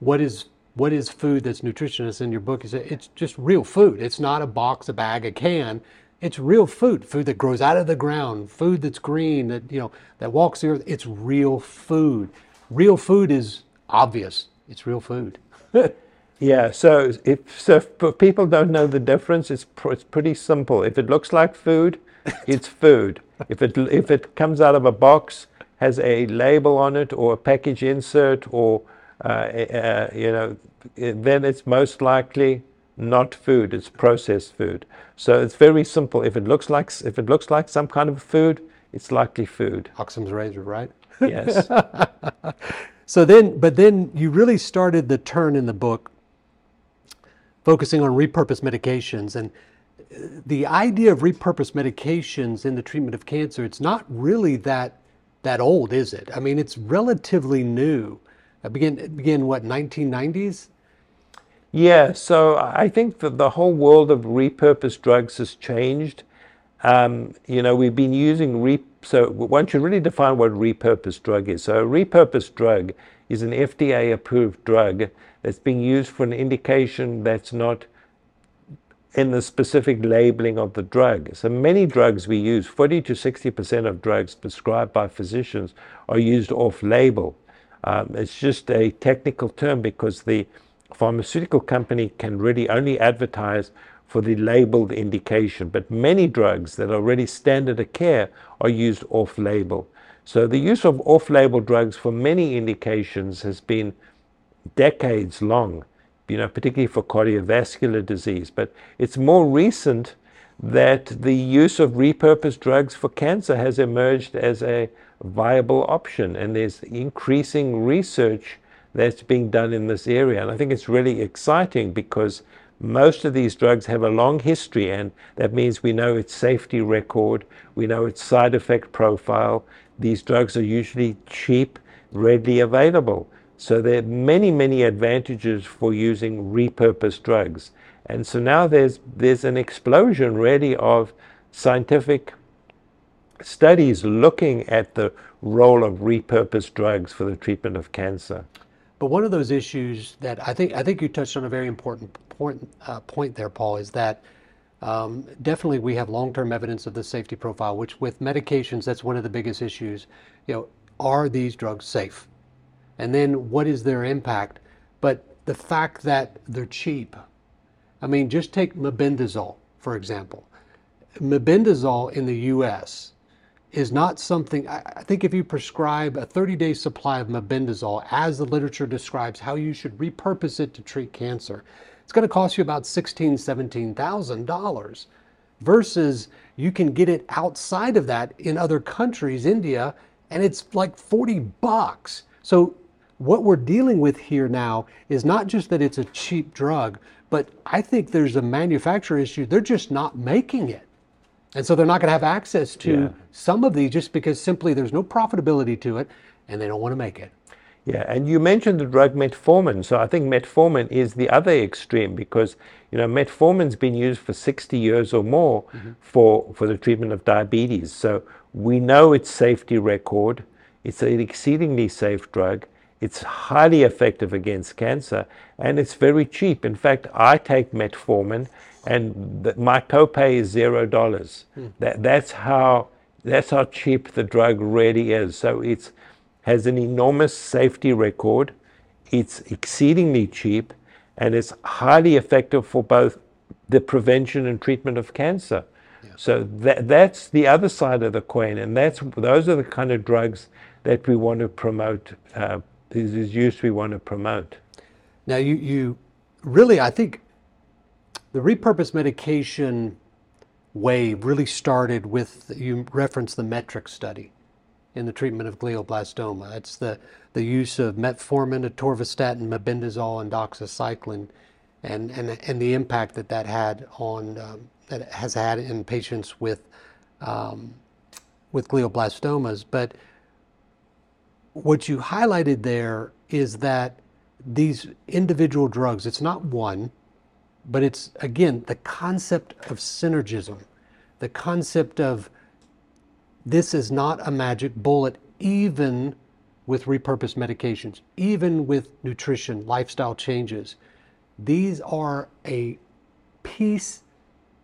what is what is food that's nutritious in your book? You say it's just real food. It's not a box, a bag, a can. It's real food, food that grows out of the ground, food that's green, that you know, that walks the earth. It's real food. Real food is obvious. It's real food. yeah. So if so, if people don't know the difference, it's pr- it's pretty simple. If it looks like food, it's food. If it if it comes out of a box, has a label on it or a package insert or uh, uh, you know, then it's most likely not food, it's processed food. So it's very simple. If it looks like if it looks like some kind of food, it's likely food. Occam's razor, right? Yes. so then, but then you really started the turn in the book focusing on repurposed medications. And uh, the idea of repurposed medications in the treatment of cancer, it's not really that, that old, is it? I mean, it's relatively new. It began, it began what, 1990s? Yeah, so I think that the whole world of repurposed drugs has changed. Um, you know, we've been using re- so once you really define what repurposed drug is. So a repurposed drug is an FDA approved drug that's being used for an indication that's not in the specific labeling of the drug. So many drugs we use, 40 to 60% of drugs prescribed by physicians are used off label. Um, it's just a technical term because the pharmaceutical company can really only advertise for the labeled indication, but many drugs that are already standard of care are used off label. So the use of off label drugs for many indications has been decades long, you know, particularly for cardiovascular disease. But it's more recent that the use of repurposed drugs for cancer has emerged as a viable option, and there's increasing research that's being done in this area. And I think it's really exciting because most of these drugs have a long history, and that means we know its safety record, we know its side effect profile. These drugs are usually cheap, readily available. So there are many, many advantages for using repurposed drugs. And so now there's, there's an explosion really of scientific studies looking at the role of repurposed drugs for the treatment of cancer. But one of those issues that I think I think you touched on a very important point uh, point there, Paul, is that um, definitely we have long-term evidence of the safety profile. Which with medications, that's one of the biggest issues. You know, are these drugs safe? And then what is their impact? But the fact that they're cheap. I mean, just take mebendazole for example. Mebendazole in the U.S is not something, I think if you prescribe a 30 day supply of mebendazole, as the literature describes how you should repurpose it to treat cancer, it's going to cost you about $16,000, $17,000 versus you can get it outside of that in other countries, India, and it's like 40 bucks. So what we're dealing with here now is not just that it's a cheap drug, but I think there's a manufacturer issue. They're just not making it. And so they're not going to have access to yeah. some of these just because simply there's no profitability to it and they don't want to make it. Yeah, and you mentioned the drug metformin. So I think metformin is the other extreme because you know metformin's been used for 60 years or more mm-hmm. for for the treatment of diabetes. So we know its safety record. It's an exceedingly safe drug. It's highly effective against cancer and it's very cheap. In fact, I take metformin and the, my copay is zero dollars. Hmm. That that's how that's how cheap the drug really is. So it has an enormous safety record. It's exceedingly cheap, and it's highly effective for both the prevention and treatment of cancer. Yeah. So that that's the other side of the coin, and that's those are the kind of drugs that we want to promote. Uh, is use we want to promote. Now you you really I think the repurposed medication wave really started with, you referenced the METRIC study in the treatment of glioblastoma. That's the, the use of metformin, atorvastatin, mebendazole, and doxycycline, and, and, and the impact that that had on, um, that has had in patients with, um, with glioblastomas. But what you highlighted there is that these individual drugs, it's not one, but it's, again, the concept of synergism, the concept of this is not a magic bullet, even with repurposed medications, even with nutrition, lifestyle changes. These are a piece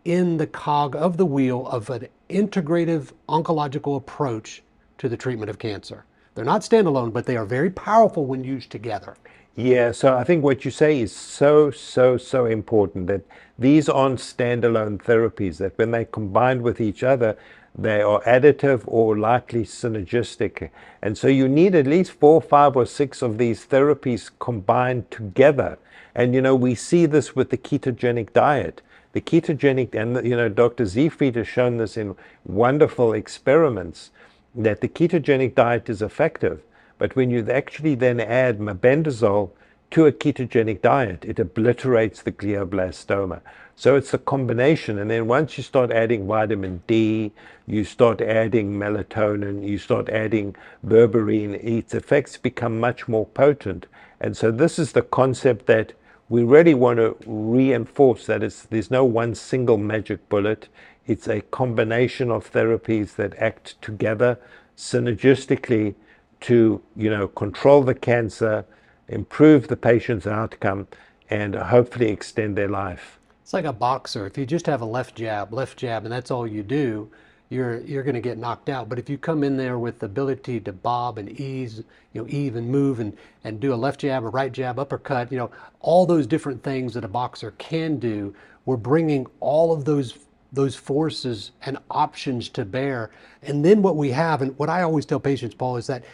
in the cog of the wheel of an integrative oncological approach to the treatment of cancer. They're not standalone, but they are very powerful when used together. Yeah, so I think what you say is so, so, so important that these aren't standalone therapies, that when they combined with each other, they are additive or likely synergistic. And so you need at least four, five, or six of these therapies combined together. And you know, we see this with the ketogenic diet. The ketogenic, and you know, Dr. Seyfried has shown this in wonderful experiments that the ketogenic diet is effective. But when you actually then add mebendazole to a ketogenic diet. It obliterates the glioblastoma. So it's a combination. And then once you start adding vitamin D, you start adding melatonin, you start adding berberine, its effects become much more potent. And so this is the concept that we really want to reinforce that there's no one single magic bullet. It's a combination of therapies that act together synergistically to, you know, control the cancer, improve the patient's outcome, and hopefully extend their life. It's like a boxer. If you just have a left jab, left jab, and that's all you do, you're you're going to get knocked out. But if you come in there with the ability to bob and ease, you know, eave and move and and do a left jab, a right jab, uppercut, you know, all those different things that a boxer can do, we're bringing all of those those forces and options to bear. And then what we have, and what I always tell patients, Paul, is that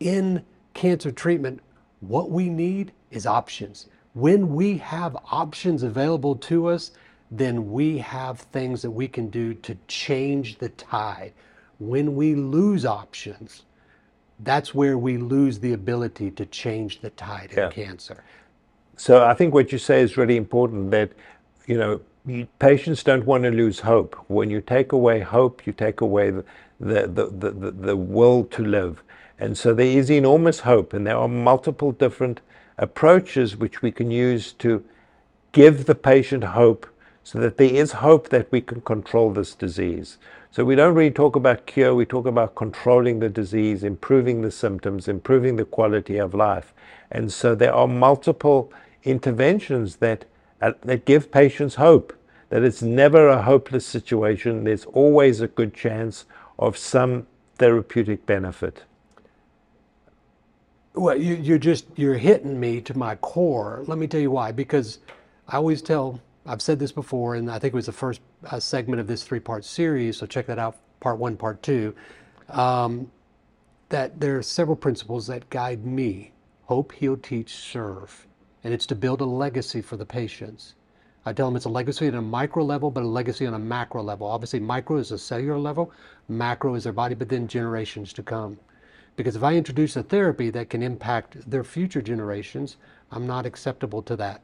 in cancer treatment, what we need is options. When we have options available to us, then we have things that we can do to change the tide. When we lose options, that's where we lose the ability to change the tide in cancer. So I think what you say is really important that, you know, patients don't want to lose hope. When you take away hope, you take away the, the, the, the, the, will to live. And so there is enormous hope, and there are multiple different approaches which we can use to give the patient hope so that there is hope that we can control this disease. So we don't really talk about cure, we talk about controlling the disease, improving the symptoms, improving the quality of life. And so there are multiple interventions that, that give patients hope, that it's never a hopeless situation, there's always a good chance of some therapeutic benefit. Well, you, you're just you're hitting me to my core. Let me tell you why. Because I always tell. I've said this before, and I think it was the first uh, segment of this three-part series. So check that out, part one, part two. Um, that there are several principles that guide me: hope, heal, teach, serve, and it's to build a legacy for the patients. I tell them it's a legacy at a micro level, but a legacy on a macro level. Obviously, micro is a cellular level, macro is their body, but then generations to come. Because if I introduce a therapy that can impact their future generations, I'm not acceptable to that.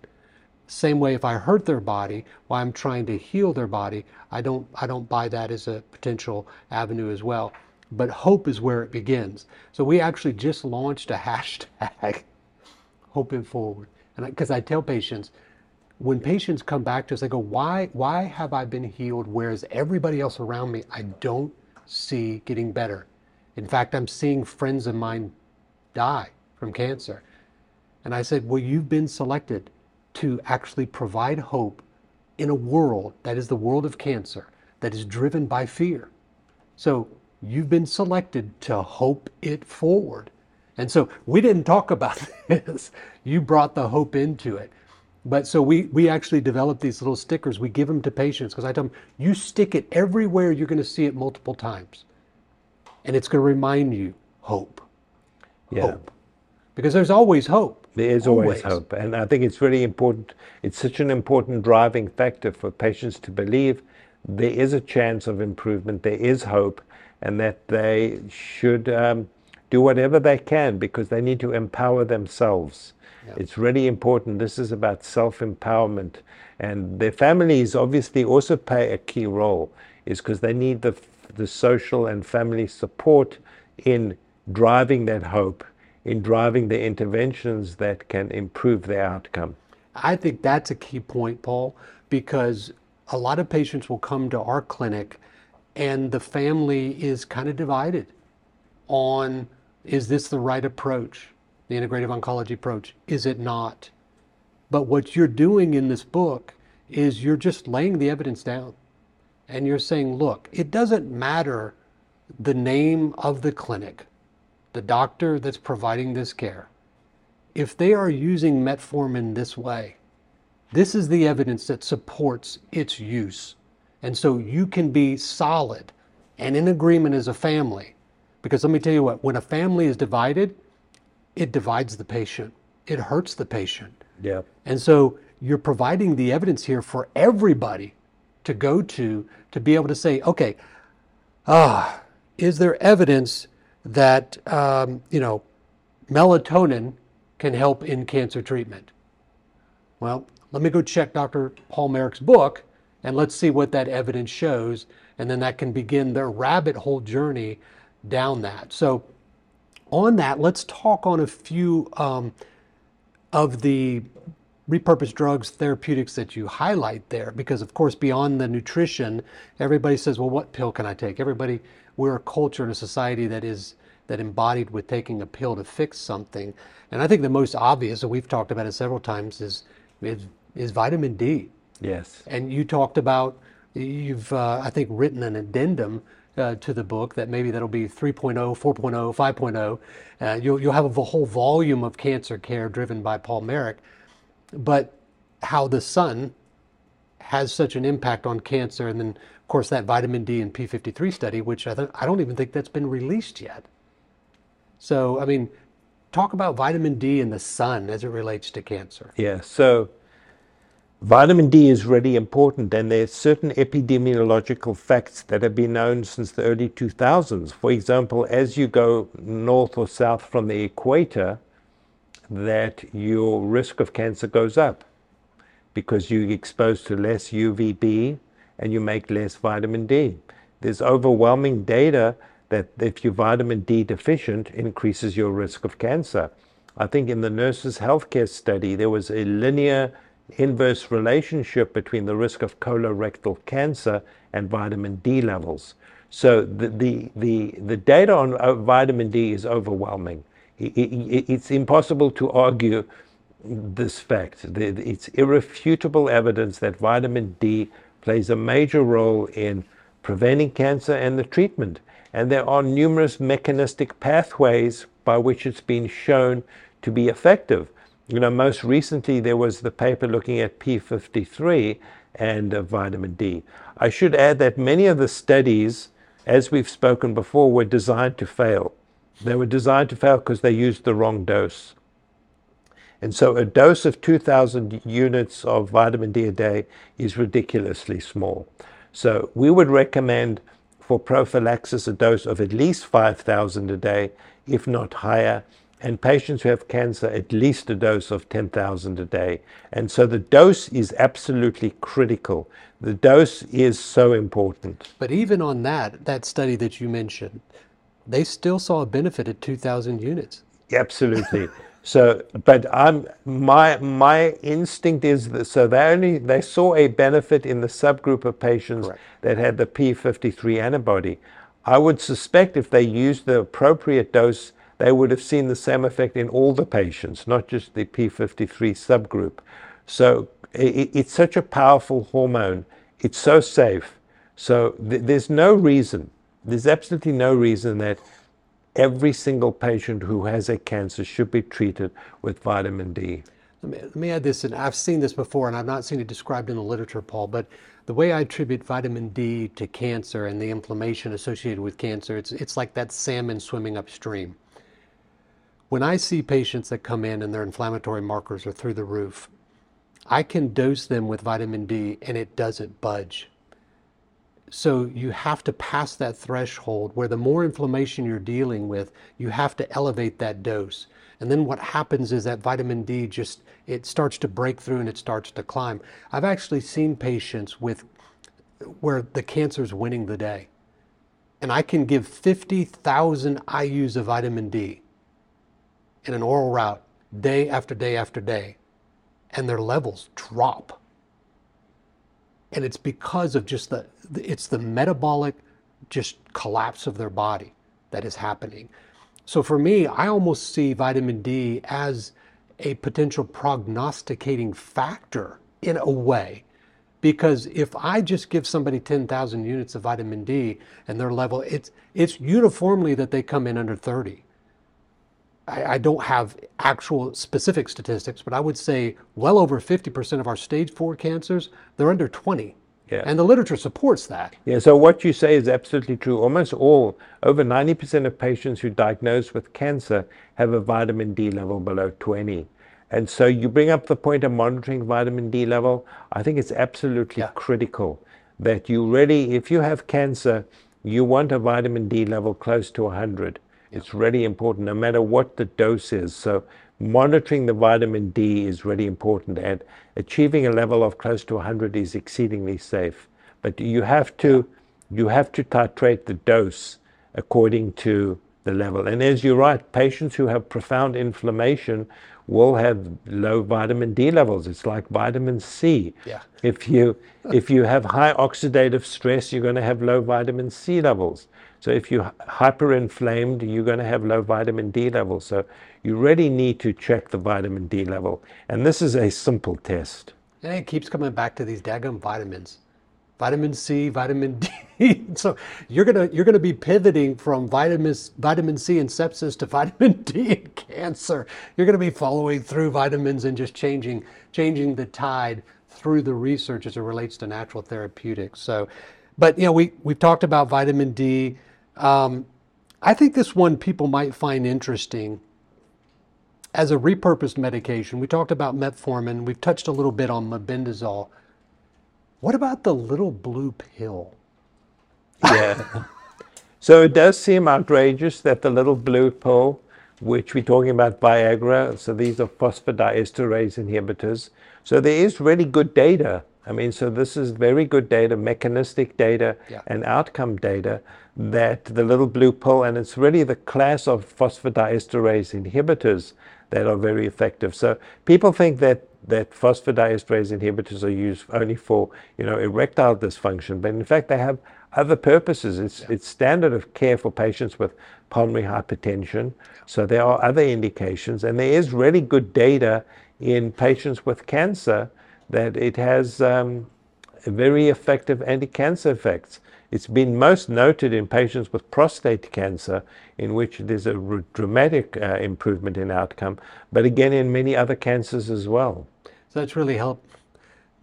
Same way if I hurt their body while I'm trying to heal their body, I don't I don't buy that as a potential avenue as well. But hope is where it begins. So we actually just launched a hashtag hoping forward. And because I, tell patients, when patients come back to us, they go, why, why have I been healed whereas everybody else around me I don't see getting better? In fact, I'm seeing friends of mine die from cancer. And I said, well, you've been selected to actually provide hope in a world that is the world of cancer, that is driven by fear. So you've been selected to hope it forward. And so we didn't talk about this. You brought the hope into it. But so we, we actually developed these little stickers. We give them to patients because I tell them, you stick it everywhere you're going to see it multiple times. And it's going to remind you hope. Yeah. Hope. Because there's always hope. There is always, hope. And I think it's really important. It's such an important driving factor for patients to believe there is a chance of improvement, there is hope, and that they should um, do whatever they can because they need to empower themselves. It's really important. This is about self empowerment. And their families obviously also play a key role, is because they need the, the social and family support in driving that hope, in driving the interventions that can improve the outcome. I think that's a key point, Paul, because a lot of patients will come to our clinic and the family is kind of divided on is this the right approach, the integrative oncology approach? Is it not? But what you're doing in this book is you're just laying the evidence down and you're saying, look, it doesn't matter the name of the clinic, the doctor that's providing this care. If they are using metformin this way, this is the evidence that supports its use. And so you can be solid and in agreement as a family. Because let me tell you what, when a family is divided, it divides the patient, it hurts the patient. Yeah. And so you're providing the evidence here for everybody to go to to be able to say, okay, ah, is there evidence that um, you know melatonin can help in cancer treatment. Well, let me go check Dr. Paul Marik's book and let's see what that evidence shows. And then that can begin their rabbit hole journey down that. So, on that, let's talk on a few um, of the repurposed drugs, therapeutics that you highlight there. Because, of course, beyond the nutrition, everybody says, well, what pill can I take? Everybody, we're a culture and a society that is that embodied with taking a pill to fix something. And I think the most obvious, and we've talked about it several times, is is, is vitamin D. Yes. And you talked about you've uh, I think written an addendum uh, to the book that maybe that'll be 3.0, 4.0, 5.0. Uh, you'll you'll have a whole volume of cancer care driven by Paul Marik. but how the sun has such an impact on cancer, and then of course that vitamin D and P53 study, which I th- I don't even think that's been released yet. So, I mean, talk about vitamin D and the sun as it relates to cancer. Yeah, so vitamin D is really important, and there are certain epidemiological facts that have been known since the early 2000s. For example, as you go north or south from the equator, that your risk of cancer goes up because you're exposed to less UVB and you make less vitamin D. There's overwhelming data that if you're vitamin D deficient, increases your risk of cancer. I think in the nurses' healthcare study, there was a linear inverse relationship between the risk of colorectal cancer and vitamin D levels. So the, the, the, the data on uh, vitamin D is overwhelming. It, it, it's impossible to argue this fact. It's irrefutable evidence that vitamin D plays a major role in preventing cancer and the treatment. And there are numerous mechanistic pathways by which it's been shown to be effective. You know, most recently there was the paper looking at P53 and uh, vitamin D. I should add that many of the studies, as we've spoken before, were designed to fail. They were designed to fail because they used the wrong dose. And so a dose of 2,000 units of vitamin D a day is ridiculously small. So we would recommend for prophylaxis a dose of at least 5,000 a day, if not higher, and patients who have cancer at least a dose of 10,000 a day. And so the dose is absolutely critical. The dose is so important. But even on that, that study that you mentioned, they still saw a benefit at 2,000 units. Absolutely. So, but I'm my my instinct is that so they only they saw a benefit in the subgroup of patients Correct. that had the P53 antibody. I would suspect if they used the appropriate dose, they would have seen the same effect in all the patients, not just the P53 subgroup. So it, it's such a powerful hormone. It's so safe. So th- there's no reason. There's absolutely no reason that every single patient who has a cancer should be treated with vitamin D. Let me, let me add this, and I've seen this before, and I've not seen it described in the literature, Paul, but the way I attribute vitamin D to cancer and the inflammation associated with cancer, it's, it's like that salmon swimming upstream. When I see patients that come in and their inflammatory markers are through the roof, I can dose them with vitamin D and it doesn't budge. So you have to pass that threshold where the more inflammation you're dealing with, you have to elevate that dose. And then what happens is that vitamin D just it starts to break through and it starts to climb. I've actually seen patients with where the cancer is winning the day. And I can give 50,000 IUs of vitamin D in an oral route day after day after day, and their levels drop. And it's because of just the it's the metabolic just collapse of their body that is happening. So for me i almost see vitamin d as a potential prognosticating factor in a way. Because if i just give somebody 10,000 units of vitamin d and their level it's it's uniformly that they come in under 30 I, I don't have actual specific statistics, but I would say well over 50% of our stage four cancers, they're under 20. Yeah. And the literature supports that. Yeah, so what you say is absolutely true. Almost all, over 90% of patients who diagnosed with cancer have a vitamin D level below 20. And so you bring up the point of monitoring vitamin D level. I think it's absolutely yeah. critical that you really, if you have cancer, you want a vitamin D level close to 100. It's really important, no matter what the dose is. So monitoring the vitamin D is really important, and achieving a level of close to 100 is exceedingly safe. But you have to you have to titrate the dose according to the level. And as you're right, patients who have profound inflammation will have low vitamin D levels. It's like vitamin C. Yeah. If you if you have high oxidative stress, you're going to have low vitamin C levels. So if you're hyperinflamed, you're going to have low vitamin D levels. So you really need to check the vitamin D level. And this is a simple test. And it keeps coming back to these daggum vitamins. Vitamin C, vitamin D. so you're gonna you're gonna be pivoting from vitamins vitamin C and sepsis to vitamin D and cancer. You're gonna be following through vitamins and just changing changing the tide through the research as it relates to natural therapeutics. So, but you know we we've talked about vitamin D. Um, I think this one people might find interesting as a repurposed medication. We talked about metformin. We've touched a little bit on mebendazole. What about the little blue pill? Yeah. so it does seem outrageous that the little blue pill, which we're talking about Viagra, so these are phosphodiesterase inhibitors. So there is really good data. I mean, so this is very good data, mechanistic data, Yeah. and outcome data that the little blue pill, and it's really the class of phosphodiesterase inhibitors that are very effective. So people think that that phosphodiesterase inhibitors are used only for you know erectile dysfunction, but in fact they have other purposes. It's it's standard of care for patients with pulmonary hypertension. So there are other indications, and there is really good data in patients with cancer that it has um, very effective anti-cancer effects. It's been most noted in patients with prostate cancer, in which there's a r- dramatic uh, improvement in outcome, but again in many other cancers as well. So that's really helped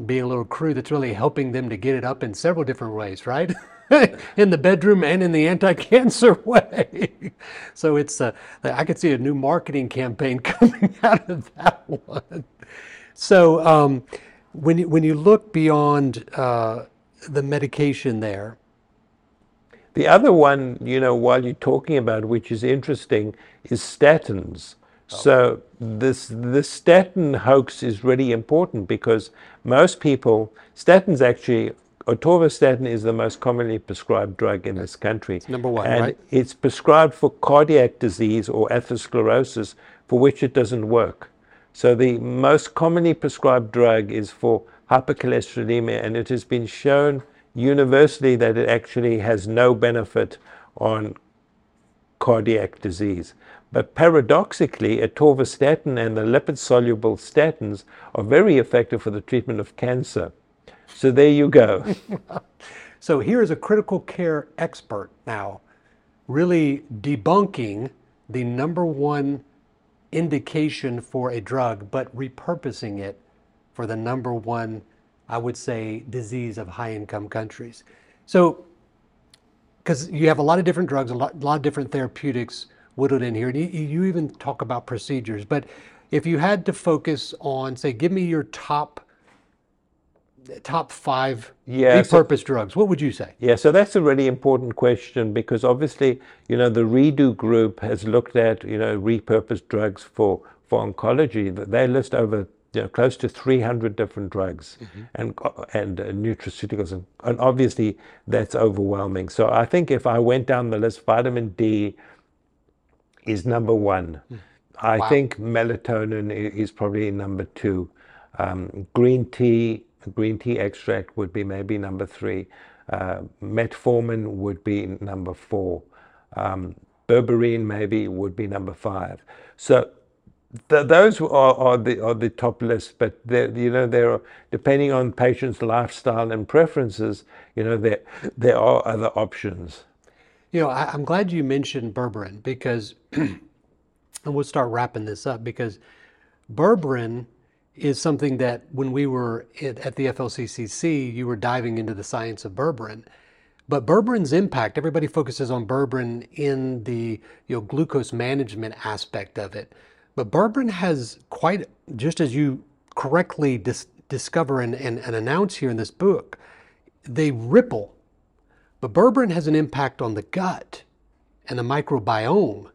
being a little crew that's really helping them to get it up in several different ways, right? in the bedroom and in the anti-cancer way. so it's uh, I could see a new marketing campaign coming out of that one. So um, when you, when you look beyond uh, the medication there, The other one, you know, while you're talking about, which is interesting, is statins. So this the statin hoax is really important because most people statins actually atorvastatin is the most commonly prescribed drug in this country. number one, and right? It's prescribed for cardiac disease or atherosclerosis for which it doesn't work. So the most commonly prescribed drug is for hypercholesterolemia, and it has been shown universally that it actually has no benefit on cardiac disease. But paradoxically, atorvastatin and the lipid soluble statins are very effective for the treatment of cancer. So there you go. So here is a critical care expert now, really debunking the number one indication for a drug, but repurposing it for the number one, I would say, disease of high income countries. So, because you have a lot of different drugs, a lot, lot of different therapeutics whittled in here, and you, you even talk about procedures. But if you had to focus on, say, give me your top top five Yeah, so- repurposed drugs, what would you say? Yeah, so that's a really important question because obviously, you know, the ReDO group has looked at, you know, repurposed drugs for, for oncology. They list over you know, close to 300 different drugs and, and uh, nutraceuticals. And, and obviously, that's overwhelming. So I think if I went down the list, vitamin D is number one. I Wow. think melatonin is probably number two. Um, green tea, green tea extract would be maybe number three. Uh, metformin would be number four. Um, berberine maybe would be number five. So th- those are, are the are the top list. But you know, there are depending on patients' lifestyle and preferences. You know, there there are other options. You know, I, I'm glad you mentioned berberine because, and we'll start wrapping this up because berberine is something that when we were at, the FLCCC, you were diving into the science of berberine. But berberine's impact, everybody focuses on berberine in the you know glucose management aspect of it. But berberine has quite, just as you correctly dis- discover and, and, and announce here in this book, they ripple but berberine has an impact on the gut and the microbiome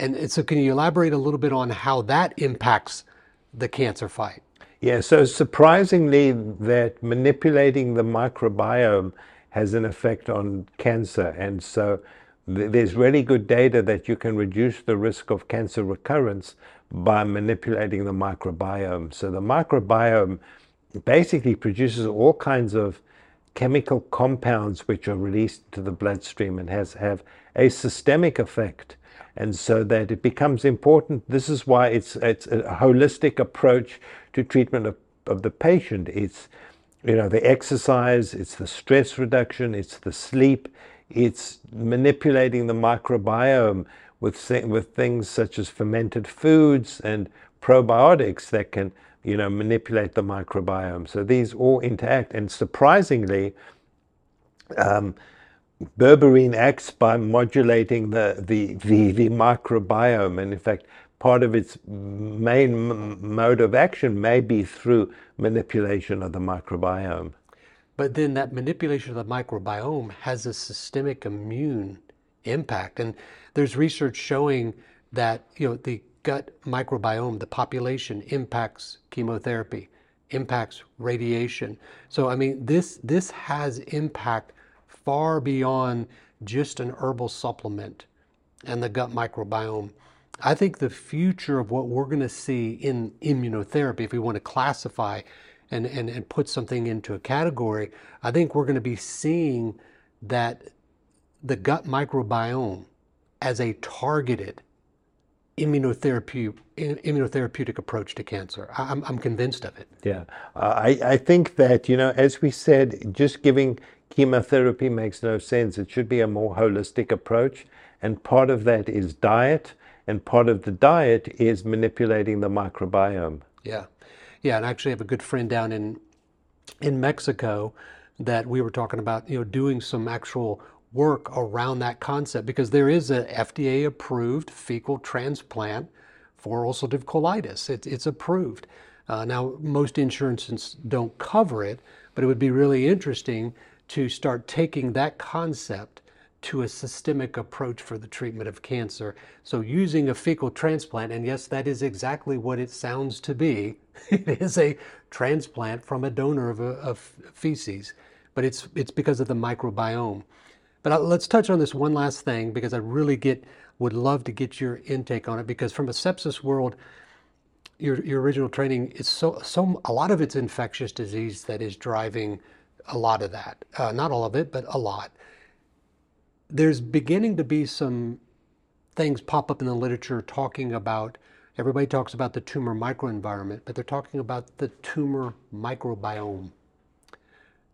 and so, can you elaborate a little bit on how that impacts the cancer fight? Yeah, so surprisingly, that manipulating the microbiome has an effect on cancer. And so th- there's really good data that you can reduce the risk of cancer recurrence by manipulating the microbiome. So the microbiome basically produces all kinds of chemical compounds which are released into the bloodstream and has have a systemic effect and so that it becomes important this is why it's it's a holistic approach to treatment of, of the patient it's you know the exercise it's the stress reduction it's the sleep it's manipulating the microbiome with with things such as fermented foods and probiotics that can you know, manipulate the microbiome. So these all interact, and surprisingly, um, berberine acts by modulating the, the, the, the, microbiome. And in fact, part of its main mode of action may be through manipulation of the microbiome. But then that manipulation of the microbiome has a systemic immune impact. And there's research showing that, you know, the gut microbiome, the population impacts chemotherapy, impacts radiation. So I mean, this this has impact far beyond just an herbal supplement and the gut microbiome. I think the future of what we're going to see in immunotherapy, if we want to classify and, and, and put something into a category, I think we're going to be seeing that the gut microbiome as a targeted immunotherapy, immunotherapeutic approach to cancer. I'm, I'm convinced of it. Yeah, uh, I, I think that, you know, as we said, just giving chemotherapy makes no sense. It should be a more holistic approach. And part of that is diet, and part of the diet is manipulating the microbiome. Yeah. Yeah, and I actually have a good friend down in in Mexico that we were talking about, you know, doing some actual work around that concept because there is a FDA approved fecal transplant for ulcerative colitis. It, it's approved. Uh, now, most insurances don't cover it, but it would be really interesting to start taking that concept to a systemic approach for the treatment of cancer. So, using a fecal transplant, and yes, that is exactly what it sounds to be. it is a transplant from a donor of, a, of feces, but it's it's because of the microbiome. But uh, let's touch on this one last thing because I really get would love to get your intake on it because from a sepsis world, your your original training is so so a lot of it's infectious disease that is driving a lot of that. Uh, not all of it, but a lot. There's beginning to be some things pop up in the literature talking about. Everybody talks about the tumor microenvironment, but they're talking about the tumor microbiome.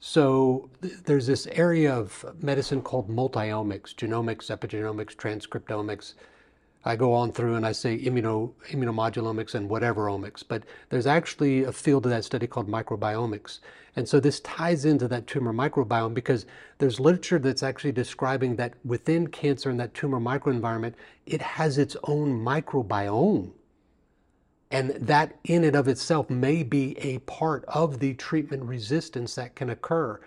So th- there's this area of medicine called multiomics, genomics, epigenomics, transcriptomics. I go on through and I say immuno, immunomodulomics and whatever omics, but there's actually a field of that study called microbiomics. And so this ties into that tumor microbiome because there's literature that's actually describing that within cancer and that tumor microenvironment, it has its own microbiome. And that in and of itself may be a part of the treatment resistance that can occur.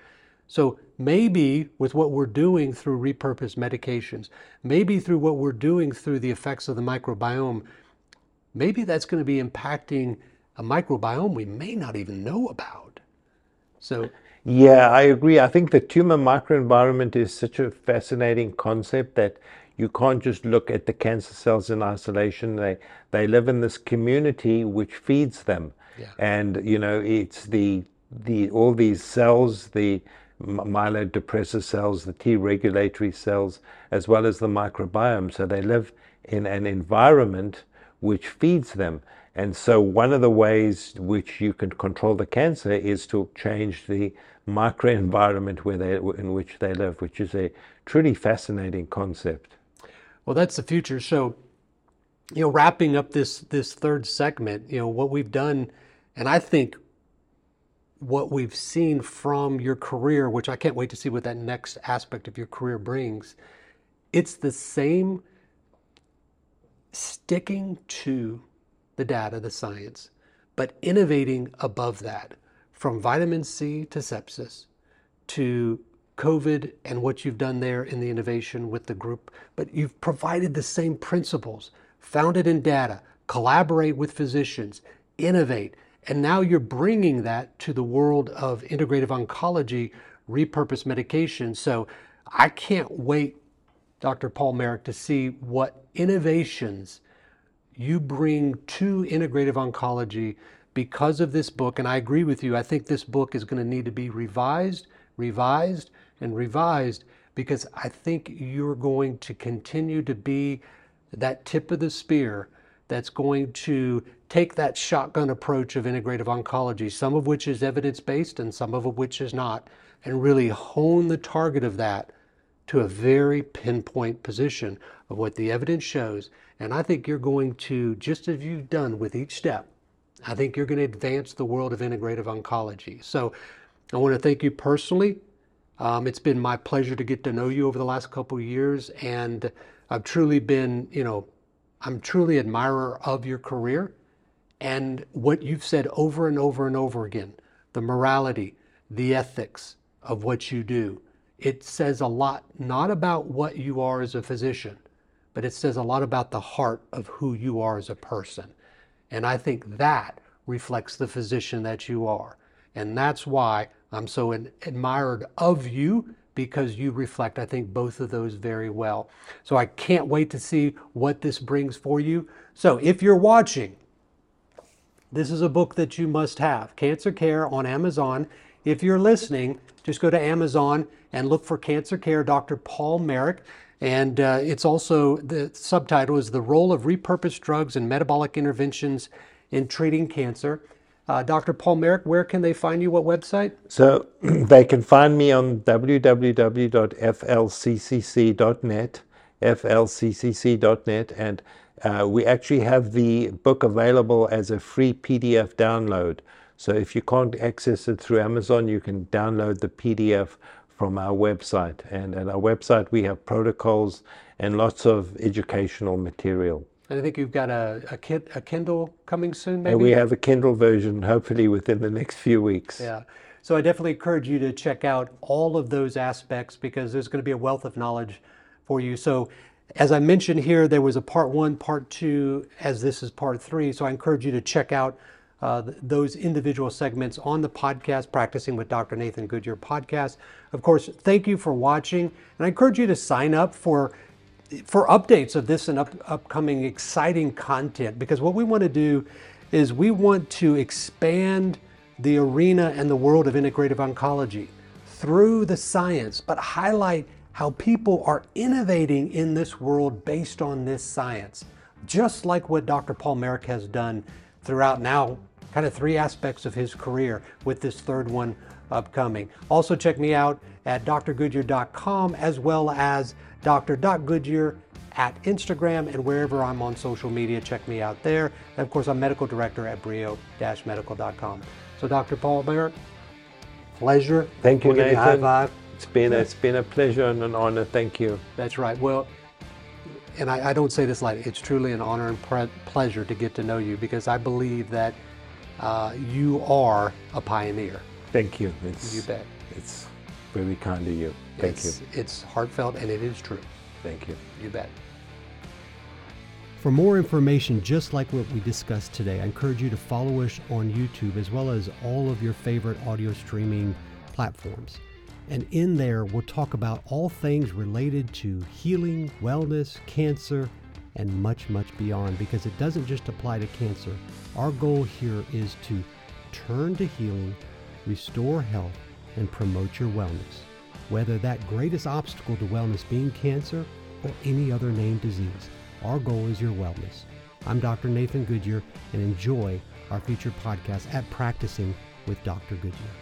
So maybe with what we're doing through repurposed medications, maybe through what we're doing through the effects of the microbiome, maybe that's going to be impacting a microbiome we may not even know about. So yeah, I agree. I think the tumor microenvironment is such a fascinating concept that you can't just look at the cancer cells in isolation. They they live in this community which feeds them, yeah. and you know it's the the all these cells, the myelodepressor cells, the T regulatory cells, as well as the microbiome. So they live in an environment which feeds them. And so one of the ways which you can control the cancer is to change the microenvironment where they, in which they live, which is a truly fascinating concept. Well, that's the future. So, you know, wrapping up this this third segment, you know, what we've done, and I think what we've seen from your career, which I can't wait to see what that next aspect of your career brings, it's the same sticking to the data, the science, but innovating above that from vitamin C to sepsis to COVID and what you've done there in the innovation with the group, but you've provided the same principles founded in data, collaborate with physicians, innovate, and now you're bringing that to the world of integrative oncology, repurposed medication. So I can't wait, Dr. Paul Marik, to see what innovations you bring to integrative oncology because of this book. And I agree with you. I think this book is going to need to be revised, revised, and revised because I think you're going to continue to be that tip of the spear that's going to take that shotgun approach of integrative oncology, some of which is evidence based and some of which is not, and really hone the target of that to a very pinpoint position of what the evidence shows. And I think you're going to, just as you've done with each step, I think you're going to advance the world of integrative oncology. So I want to thank you personally. Um, it's been my pleasure to get to know you over the last couple of years, and I've truly been, you know, I'm truly admirer of your career and what you've said over and over and over again, the morality, the ethics of what you do. It says a lot, not about what you are as a physician, but it says a lot about the heart of who you are as a person. And I think that reflects the physician that you are. And that's why I'm so admired of you because you reflect, I think, both of those very well. So I can't wait to see what this brings for you. So if you're watching, this is a book that you must have Cancer Care on Amazon. If you're listening, just go to Amazon and look for Cancer Care, Dr. Paul Marik. And uh, it's also the subtitle is The Role of Repurposed Drugs and Metabolic Interventions in Treating Cancer. Uh, Dr. Paul Marik, where can they find you? What website? So they can find me on www.flccc.net, flccc.net, and uh, we actually have the book available as a free PDF download. So if you can't access it through Amazon, you can download the PDF from our website. And at our website, we have protocols and lots of educational material. And I think you've got a, a, kit, a Kindle coming soon, maybe? And we have a Kindle version, hopefully within the next few weeks. Yeah. So I definitely encourage you to check out all of those aspects because there's going to be a wealth of knowledge for you. So as I mentioned here, there was a part one, part two, as this is part three. So I encourage you to check out uh, those individual segments on the podcast, Practicing with Dr. Nathan Goodyear podcast. Of course, thank you for watching. And I encourage you to sign up for for updates of this and up, upcoming exciting content because what we want to do is we want to expand the arena and the world of integrative oncology through the science, but highlight how people are innovating in this world based on this science, just like what Dr. Paul Marik has done throughout now kind of three aspects of his career with this third one upcoming. Also, check me out at drgoodyear.com as well as dr.goodyear at Instagram and wherever I'm on social media. Check me out there. And of course, I'm medical director at brio-medical.com. So, Dr. Paul Marik, pleasure. Thank you, we'll Nathan. high five. It's been, a, it's been a pleasure and an honor. Thank you. That's right. Well, and I, I don't say this lightly, it's truly an honor and pre- pleasure to get to know you because I believe that uh, you are a pioneer. Thank you. It's, You bet. It's very kind of you. Thank it's, you. It's heartfelt and it is true. Thank you. You bet. For more information just like what we discussed today, I encourage you to follow us on YouTube as well as all of your favorite audio streaming platforms. And in there, we'll talk about all things related to healing, wellness, cancer, and much, much beyond because it doesn't just apply to cancer. Our goal here is to turn to healing, restore health, and promote your wellness. Whether that greatest obstacle to wellness being cancer or any other named disease, our goal is your wellness. I'm Dr. Nathan Goodyear and enjoy our future podcast at Practicing with Dr. Goodyear.